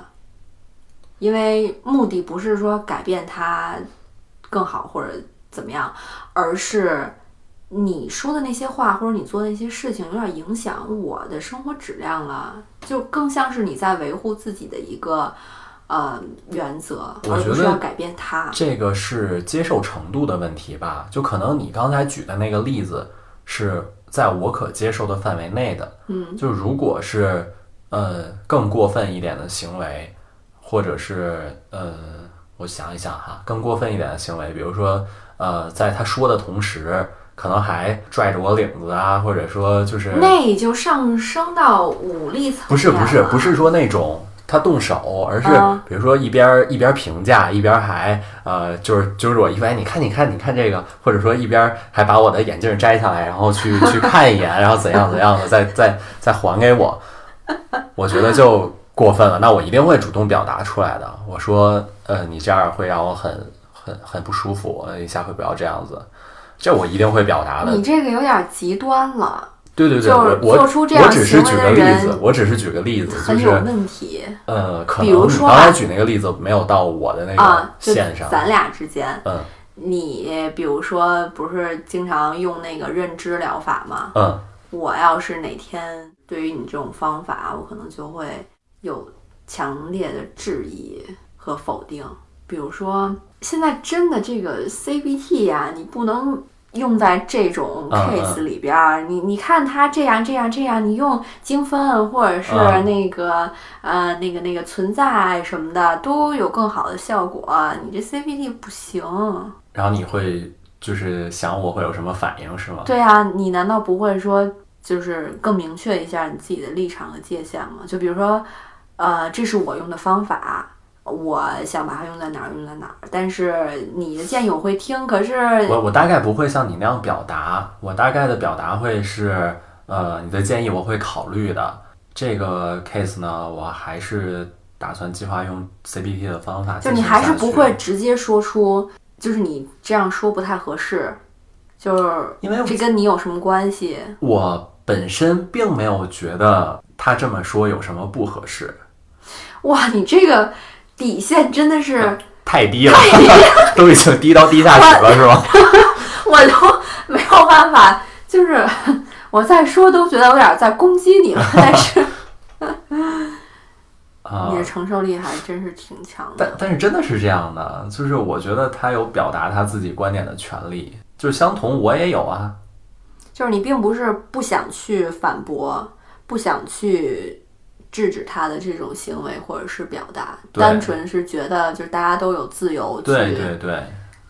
因为目的不是说改变他更好或者怎么样，而是你说的那些话或者你做的那些事情有点影响我的生活质量了，就更像是你在维护自己的一个呃原则，我觉得而不是要改变它。这个是接受程度的问题吧？就可能你刚才举的那个例子是在我可接受的范围内的，嗯，就如果是呃更过分一点的行为，或者是呃，我想一想哈，更过分一点的行为，比如说呃，在他说的同时，可能还拽着我领子啊，或者说就是那就上升到武力层面不是不是不是说那种他动手，而是嗯比如说一边儿一边儿评价，一边儿还呃就是揪着我一边你看你看你看这个，或者说一边儿还把我的眼镜摘下来，然后去 去看一眼，然后怎样怎样的，再再再还给我，我觉得就过分了。那我一定会主动表达出来的。我说呃你这样会让我很很很不舒服，你下回不要这样子。这我一定会表达的。你这个有点极端了，对对对，就是我我做出这样我只是举个例行为的人子，我只是举个例子，就很有是问题呃，可比能刚才举那个例子没有到我的那个线上，咱俩之间，嗯你比如说不是经常用那个认知疗法吗？嗯我要是哪天对于你这种方法，我可能就会有强烈的质疑和否定。比如说，现在真的这个 CBT 呀、你不能用在这种嗯 case 里边儿。你你看他这样这样这样，你用精分或者是嗯那个、呃那个那个存在什么的，都有更好的效果。你这 CBT 不行。然后你会就是想我会有什么反应是吗？对啊，你难道不会说，就是更明确一下你自己的立场和界限吗？就比如说，呃，这是我用的方法，我想把它用在哪儿用在哪儿，但是你的建议我会听，可是我我大概不会像你那样表达，我大概的表达会是呃你的建议我会考虑的。这个 case 呢，我还是打算计划用 CBT 的方法就你还是不会直接说出，就是你这样说不太合适，就是因为这跟你有什么关系？我本身并没有觉得他这么说有什么不合适，哇，你这个底线真的是。太低了，都已经低到地下室了是吗？我都没有办法，就是 我再说都觉得有点在攻击你了，但是 啊你的承受力还真是挺强但的。但是真的是这样的，就是我觉得他有表达他自己观点的权利，就是相同我也有啊。就是你并不是不想去反驳，不想去制止他的这种行为或者是表达，单纯是觉得就是大家都有自由对去对对，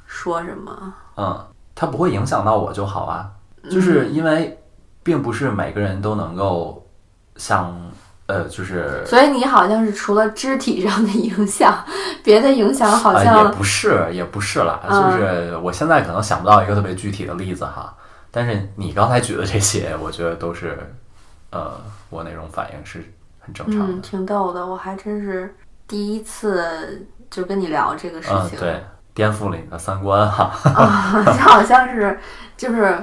说什么。嗯，他不会影响到我就好啊。就是嗯因为并不是每个人都能够像呃，就是所以你好像是除了肢体上的影响，别的影响好呃，也像、不是也不是啦，嗯就是我现在可能想不到一个特别具体的例子哈。但是你刚才举的这些，我觉得都是呃，我那种反应是很正常挺逗的。我还真是第一次就跟你聊这个事嗯，情。对，颠覆了你的三观哈。啊，就好像是就是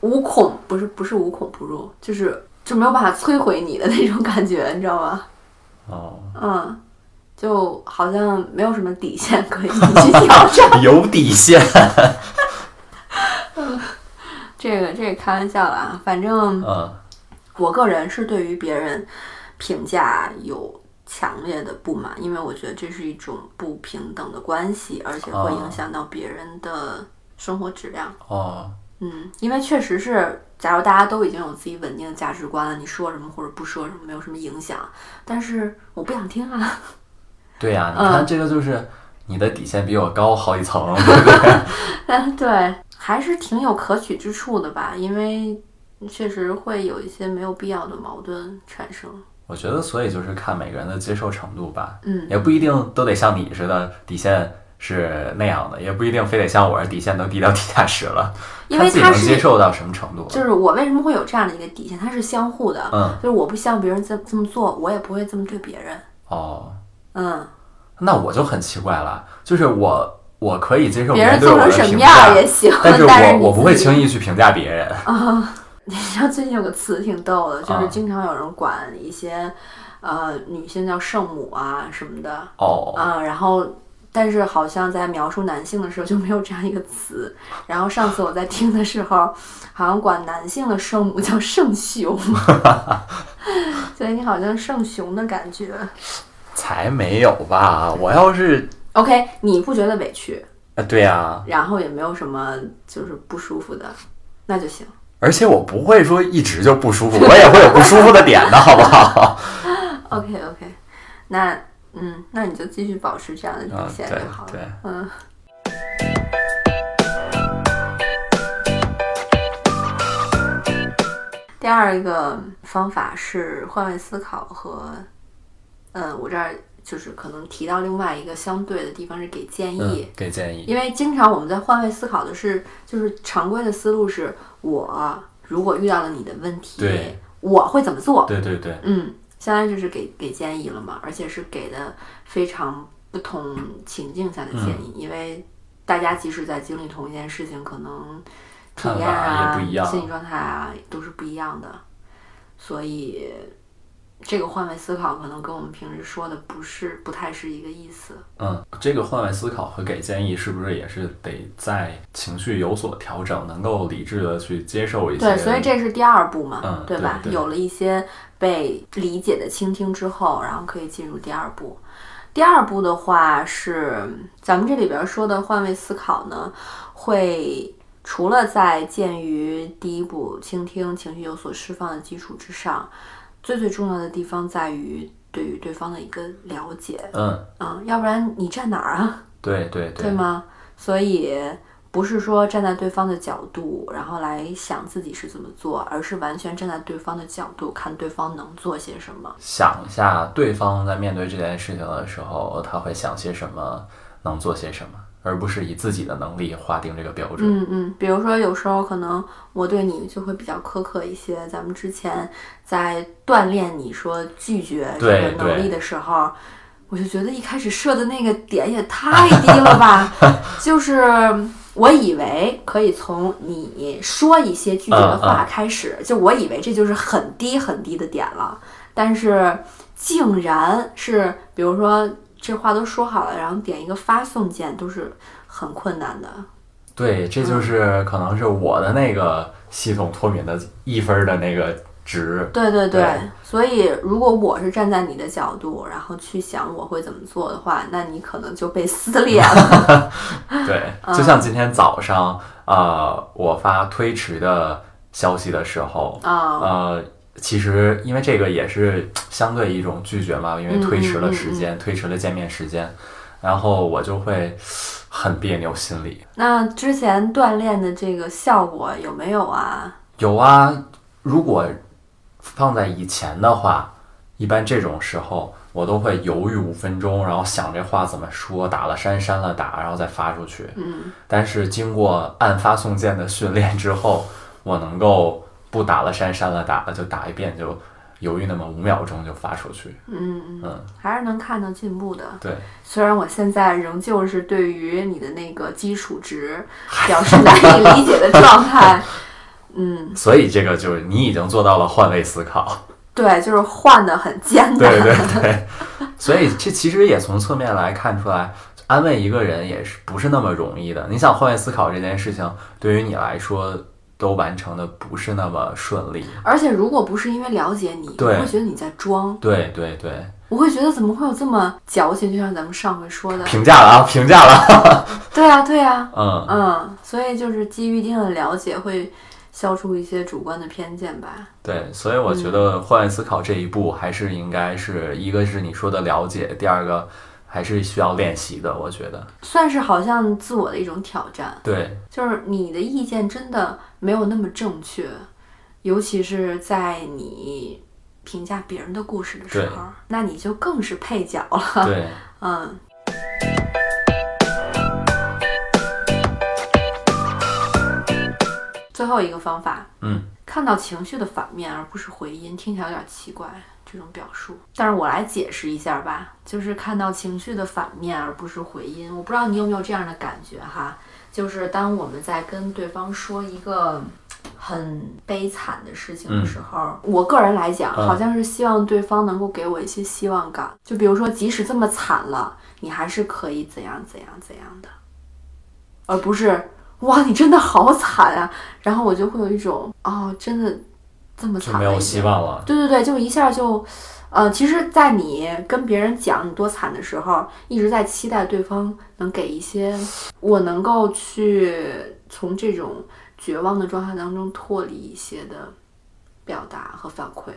无孔，不是不是无孔不入，就是就没有办法摧毁你的那种感觉，你知道吗？哦，嗯，就好像没有什么底线可以 去挑战。有底线。这个这个开玩笑了啊，反正嗯我个人是对于别人评价有强烈的不满，因为我觉得这是一种不平等的关系，而且会哦影响到别人的生活质量。哦，嗯，因为确实是，假如大家都已经有自己稳定的价值观了，你说什么或者不说什么没有什么影响，但是我不想听啊。对呀、嗯 你看这个就是你的底线比我高好几层，对不对？嗯，对，还是挺有可取之处的吧，因为确实会有一些没有必要的矛盾产生。我觉得，所以就是看每个人的接受程度吧，嗯也不一定都得像你似的底线是那样的，也不一定非得像我这底线都低到地下室了，因为他是接受到什么程度？就是我为什么会有这样的一个底线，它是相互的，嗯，就是我不希望别人这这么做，我也不会这么对别人，哦，嗯，那我就很奇怪了，就是我我可以接受别人对我的做成什么评价样，也行，但是但是我我不会轻易去评价别人。啊，你知道最近有个词挺逗的，就是啊经常有人管一些呃女性叫圣母啊什么的哦，啊，然后但是好像在描述男性的时候就没有这样一个词。然后上次我在听的时候，好像管男性的圣母叫圣雄，所以你好像圣雄的感觉。才没有吧？我要是 OK，你不觉得委屈，啊，对呀、然后也没有什么就是不舒服的，那就行。而且我不会说一直就不舒服，我也会有不舒服的点的，好不好？OK OK，那嗯，那你就继续保持这样的底啊，线就好了。对，嗯。第二个方法是换位思考和，嗯，我这儿就是可能提到另外一个相对的地方是给建议。嗯，给建议。因为经常我们在换位思考的是，就是常规的思路是，我如果遇到了你的问题对，我会怎么做？对对对，嗯，相当于就是给给建议了嘛，而且是给的非常不同情境下的建议，因为大家即使在经历同一件事情，可能体验啊、心理状态啊都是不一样的，所以这个换位思考可能跟我们平时说的不是不太是一个意思。嗯，这个换位思考和给建议是不是也是得在情绪有所调整，能够理智的去接受一些？对，所以这是第二步嘛，嗯对吧？对对有了一些被理解的倾听之后，然后可以进入第二步。第二步的话是咱们这里边说的换位思考呢，会除了在鉴于第一步倾听、情绪有所释放的基础之上，最最重要的地方在于对于对方的一个了解。嗯，嗯，要不然你站哪儿啊？对对对对吗？所以不是说站在对方的角度，然后来想自己是怎么做，而是完全站在对方的角度，看对方能做些什么。想一下对方在面对这件事情的时候，他会想些什么，能做些什么，而不是以自己的能力划定这个标准。嗯嗯，比如说有时候可能我对你就会比较苛刻一些。咱们之前在锻炼你说拒绝这个能力的时候。我就觉得一开始设的那个点也太低了吧，就是我以为可以从你说一些拒绝的话开始，就我以为这就是很低很低的点了，但是竟然是，比如说这话都说好了，然后点一个发送键都是很困难的。对，这就是可能是我的那个系统脱敏的一分的那个值。对对对，对所以如果我是站在你的角度，然后去想我会怎么做的话，那你可能就被撕裂了。对，嗯就像今天早上，呃，我发推迟的消息的时候，啊、呃，其实因为这个也是相对一种拒绝嘛，因为推迟了时间，推迟了见面时间，然后我就会很别扭心里。那之前锻炼的这个效果有没有啊？有啊，如果放在以前的话，一般这种时候我都会犹豫五分钟，然后想这话怎么说，打了删，删了打，然后再发出去。嗯但是经过按发送键的训练之后，我能够不打了删，删了打了就打一遍，就犹豫那么五秒钟就发出去。嗯嗯，嗯，还是能看到进步的。对，虽然我现在仍旧是对于你的那个基础值表示难以理解的状态。嗯，所以这个就是你已经做到了换位思考。对，就是换的很艰难。对对对，所以这其实也从侧面来看出来，安慰一个人也是不是那么容易的。你想换位思考这件事情，对于你来说都完成的不是那么顺利。而且如果不是因为了解你，我会觉得你在装，对对对，我会觉得怎么会有这么矫情？就像咱们上回说的，评价了啊，评价了。对 啊对啊，嗯，嗯，所以就是基于一定的了解，会消除一些主观的偏见吧。对，所以我觉得换位思考这一步还是应该是一个是你说的了解，第二个还是需要练习的。我觉得，算是好像自我的一种挑战，对就是你的意见真的没有那么正确，尤其是在你评价别人的故事的时候，那你就更是配角了。对，嗯。最后一个方法，嗯，看到情绪的反面而不是回音，听起来有点奇怪。这种表述，但是我来解释一下吧，就是看到情绪的反面而不是回音。我不知道你有没有这样的感觉哈，就是当我们在跟对方说一个很悲惨的事情的时候，我个人来讲，嗯好像是希望对方能够给我一些希望感，就比如说，即使这么惨了，你还是可以怎样怎样怎样的，而不是哇，你真的好惨啊！然后我就会有一种哦，真的这么惨没有希。望了。对对对，就一下就，呃，其实，在你跟别人讲你多惨的时候，一直在期待对方能给一些我能够去从这种绝望的状态当中脱离一些的表达和反馈。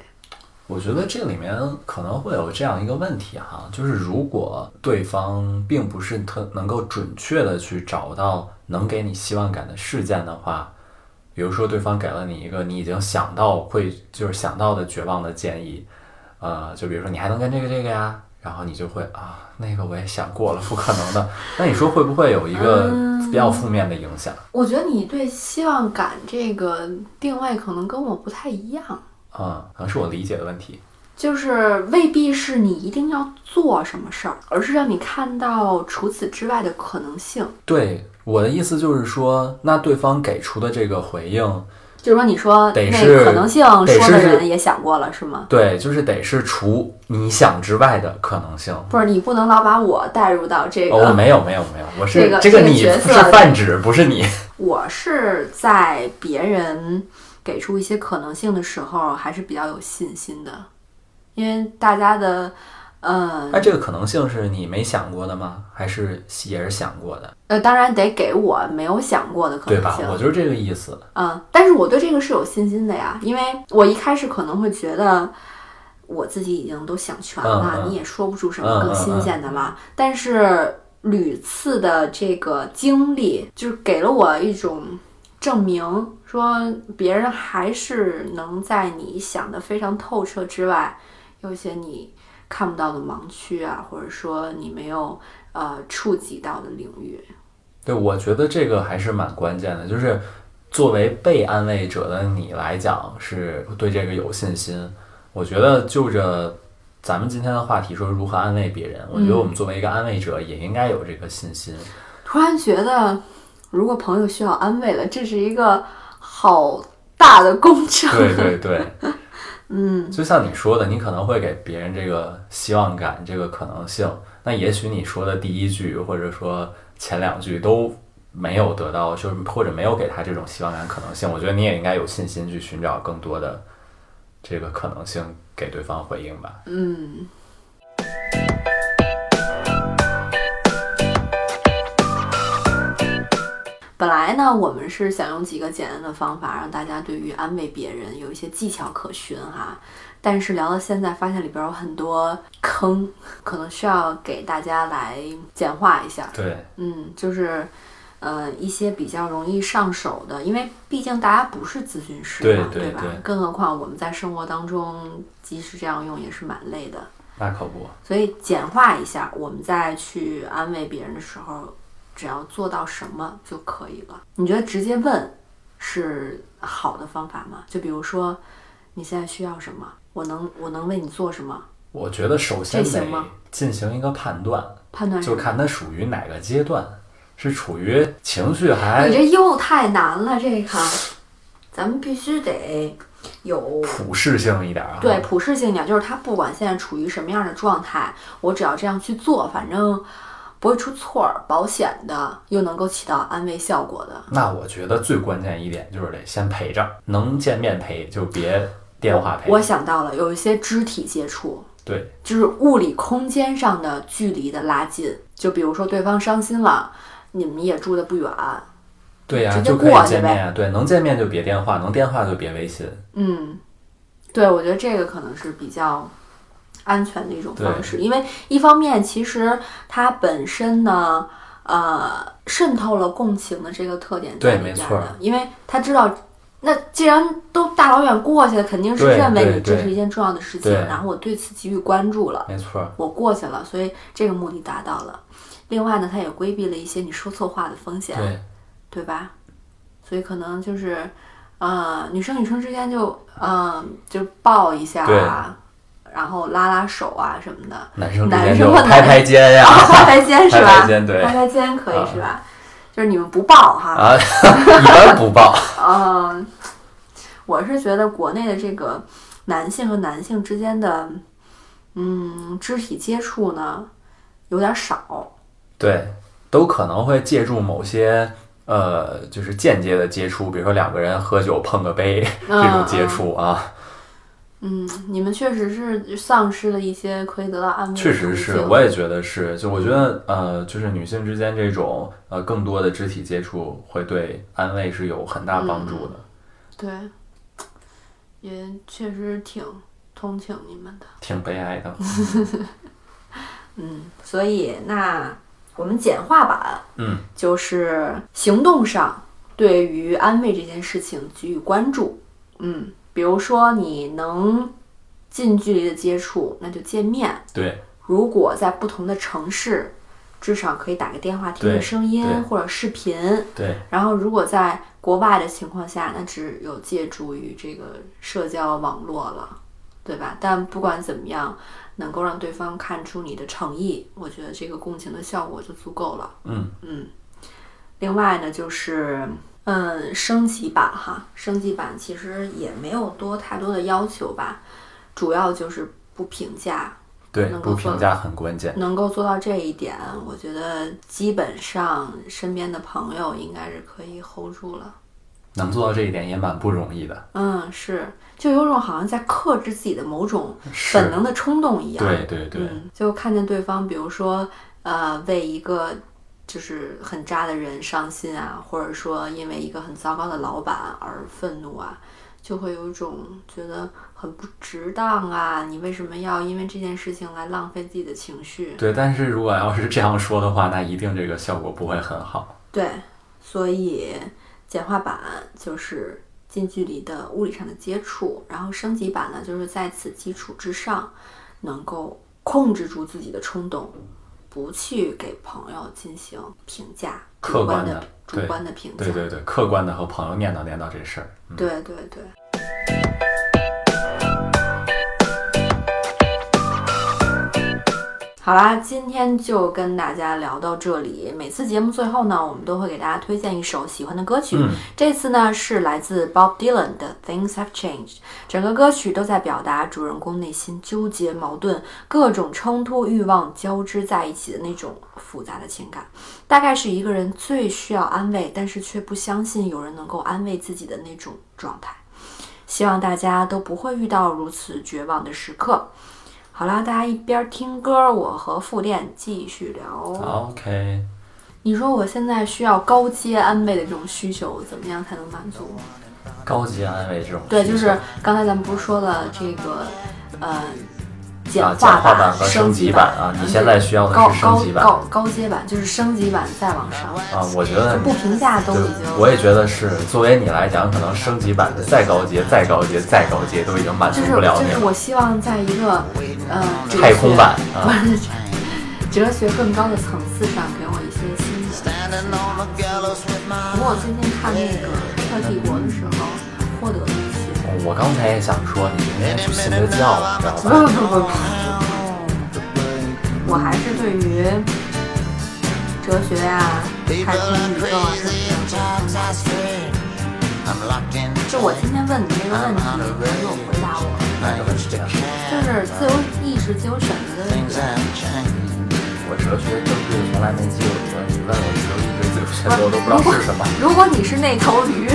我觉得这里面可能会有这样一个问题哈，就是如果对方并不是特能够准确的去找到能给你希望感的事件的话，比如说对方给了你一个你已经想到会就是想到的绝望的建议，呃，就比如说你还能跟这个这个呀，然后你就会啊那个我也想过了，不可能的。那你说会不会有一个比较负面的影响？我觉得你对希望感这个定位可能跟我不太一样。嗯，可能是我理解的问题。就是未必是你一定要做什么事儿，而是让你看到除此之外的可能性。对我的意思就是说，那对方给出的这个回应，就是说，你说那得是可能性说的人也想过了，是吗？对，就是得是除你想之外的可能性。不是，你不能老把我带入到这个。哦，没有没有没有，我是这个这个你是泛指，不是你。我是在别人给出一些可能性的时候，还是比较有信心的，因为大家的，呃那这个可能性是你没想过的吗？还是也是想过的，呃，当然得给我没有想过的可对吧能性。？我就是这个意思。嗯，但是我对这个是有信心的呀，因为我一开始可能会觉得我自己已经都想全了，嗯嗯你也说不出什么更新鲜的了。但是屡次的这个经历，就是给了我一种证明，说别人还是能在你想的非常透彻之外，有些你看不到的盲区啊，或者说你没有呃触及到的领域。对，我觉得这个还是蛮关键的，就是作为被安慰者的你来讲，是对这个有信心。我觉得就着咱们今天的话题说如何安慰别人，我觉得我们作为一个安慰者也应该有这个信心。突然觉得，如果朋友需要安慰了，这是一个好大的工程。对对对，嗯，就像你说的，你可能会给别人这个希望感，这个可能性。那也许你说的第一句或者说前两句都没有得到，就是或者没有给他这种希望感可能性，我觉得你也应该有信心去寻找更多的这个可能性给对方回应吧。嗯，本来呢，我们是想用几个简单的方法，让大家对于安慰别人有一些技巧可循哈。但是聊到现在，发现里边有很多坑，可能需要给大家来简化一下。对，嗯，就是，呃，一些比较容易上手的，因为毕竟大家不是咨询师嘛，吧对对对？更何况我们在生活当中，即使这样用也是蛮累的。那可不。所以简化一下，我们再去安慰别人的时候，只要做到什么就可以了。你觉得直接问是好的方法吗？就比如说，你现在需要什么？我能我能为你做什么？我觉得首先得进行一个判断，判断？就看他属于哪个阶段，是处于情绪还你这又太难了，这个，咱们必须得有普适性一点啊。对，普适性一点，就是他不管现在处于什么样的状态，我只要这样去做，反正不会出错儿，保险的，又能够起到安慰效果的。那我觉得最关键一点就是得先陪着，能见面陪就别电话陪。我想到了，有一些肢体接触，对就是物理空间上的距离的拉近。就比如说对方伤心了，你们也住的不远，对呀、直接就可以过去呗见面呀。对，能见面就别电话，能电话就别微信。嗯，对，我觉得这个可能是比较安全的一种方式，因为一方面其实它本身呢，呃，渗透了共情的这个特点在对里边没错的，因为他知道。那既然都大老远过去了，肯定是认为你这是一件重要的事情，然后我对此给予关注了，没错，我过去了，所以这个目的达到了。另外呢，他也规避了一些你说错话的风险，对，对吧？所以可能就是，呃，女生女生之间就嗯、就抱一下啊，然后拉拉手啊什么的，男生之男间生和拍拍肩呀、啊，拍拍肩是吧？拍拍肩对拍拍肩可以啊是吧？就是你们不抱哈，啊，一般不抱。嗯，我是觉得国内的这个男性和男性之间的，嗯，肢体接触呢有点少。对，都可能会借助某些呃，就是间接的接触，比如说两个人喝酒碰个杯这种接触啊，嗯，你们确实是丧失了一些可以得到安慰确实是，我也觉得是。就我觉得呃，就是女性之间这种呃更多的肢体接触，会对安慰是有很大帮助的。对，也确实挺同情你们的。挺悲哀的。嗯，所以那我们简化版嗯，就是行动上对于安慰这件事情给予关注。嗯，比如说你能近距离的接触，那就见面。对，如果在不同的城市，至少可以打个电话听对个声音或者视频。对，然后，如果在国外的情况下，那只有借助于这个社交网络了，对吧？但不管怎么样，能够让对方看出你的诚意，我觉得这个共情的效果就足够了。嗯嗯。另外呢，就是嗯，升级版哈，升级版其实也没有多太多的要求吧，主要就是不评价，对，能够不评价很关键。能够做到这一点，我觉得基本上身边的朋友应该是可以 hold 住了。能做到这一点也蛮不容易的。嗯，是，就有种好像在克制自己的某种本能的冲动一样。对对对，嗯，就看见对方，比如说，呃，为一个就是很渣的人伤心啊，或者说因为一个很糟糕的老板而愤怒啊，就会有一种觉得很不值当啊，你为什么要因为这件事情来浪费自己的情绪？对，但是如果要是这样说的话，那一定这个效果不会很好。对，所以简化版就是近距离的物理上的接触，然后升级版呢，就是在此基础之上，能够控制住自己的冲动，不去给朋友进行评价，客观的主观的评价。对对对，客观的和朋友念叨念叨这事儿。嗯对对对好啦，今天就跟大家聊到这里。每次节目最后呢，我们都会给大家推荐一首喜欢的歌曲。嗯这次呢是来自 Bob Dylan 的《Things Have Changed》，整个歌曲都在表达主人公内心纠结、矛盾、各种冲突、欲望交织在一起的那种复杂的情感。大概是一个人最需要安慰，但是却不相信有人能够安慰自己的那种状态。希望大家都不会遇到如此绝望的时刻。好啦，大家一边听歌，我和副店继续聊。OK，你说我现在需要高阶安慰的这种需求，怎么样才能满足？高级安慰这种对，需求就是刚才咱们不是说了这个，呃，简化版和升级版啊，你现在需要的高是升级版高高高阶版，就是升级版再往上，啊。我觉得不评价都已经，我也觉得是。作为你来讲，可能升级版的再高阶、再高阶、再高阶都已经满足不了你了。就是我希望在一个呃太空版啊，哲学更高的层次上给我一些新的。不过我最近看那个《黑客帝国》。我刚才也想说，你应该去信个教，你知道不吧？不不不，我还是对于哲学呀、太空宇宙啊什么 crazy and 的。times I stray. I'm locked in 就我今天问你这个问题，你给我回答我，哪个问题啊？就是自由意识、自由选择的问题。我哲学政治从来没接触过，你问我自由意志、自由选择，我都不知道是什么。如果你是那头驴，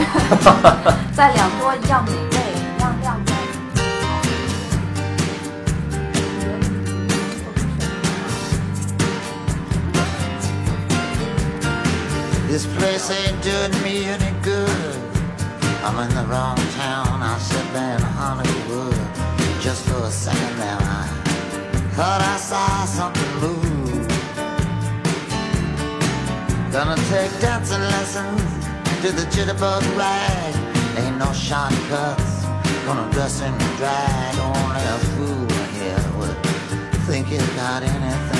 在两多一样美味、This place ain't doing me any good. I'm in the wrong town. I sit there in Hollywood. Just for a second there, I thought I saw something move. Gonna take dancing lessons to the jitterbug rag. Ain't no shortcuts. Gonna dress in drag. Only a fool here would think he's got anything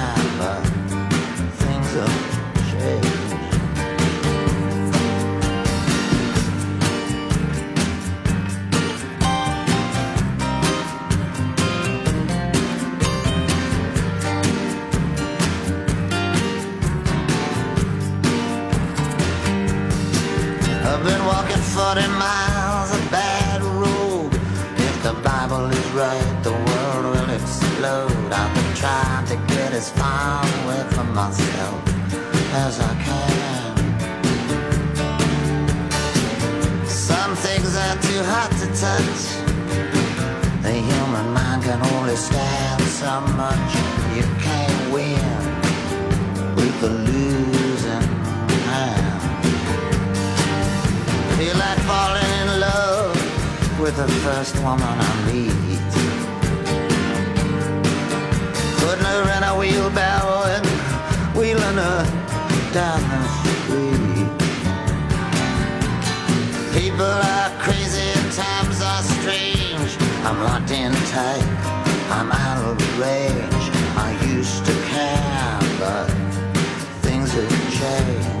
40 miles a bad road. If the Bible is right, the world will explode. I've been trying to get as far away from myself as I can. Some things are too hot to touch. The human mind can only stand so much. You can't win with the losing Feel like falling in love with the first woman I meet. Putting her in a wheelbarrow and wheeling her down the street. People are crazy and times are strange. I'm locked in tight, I'm out of range. I used to care, but things have changed.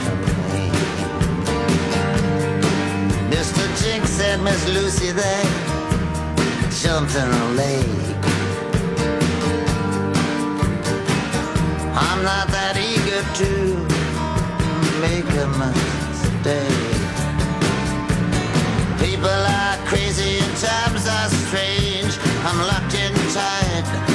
magic, said Miss Lucy, they jumped in a lake. I'm not that eager to make a mistake. People are crazy and times are strange. I'm locked in tight.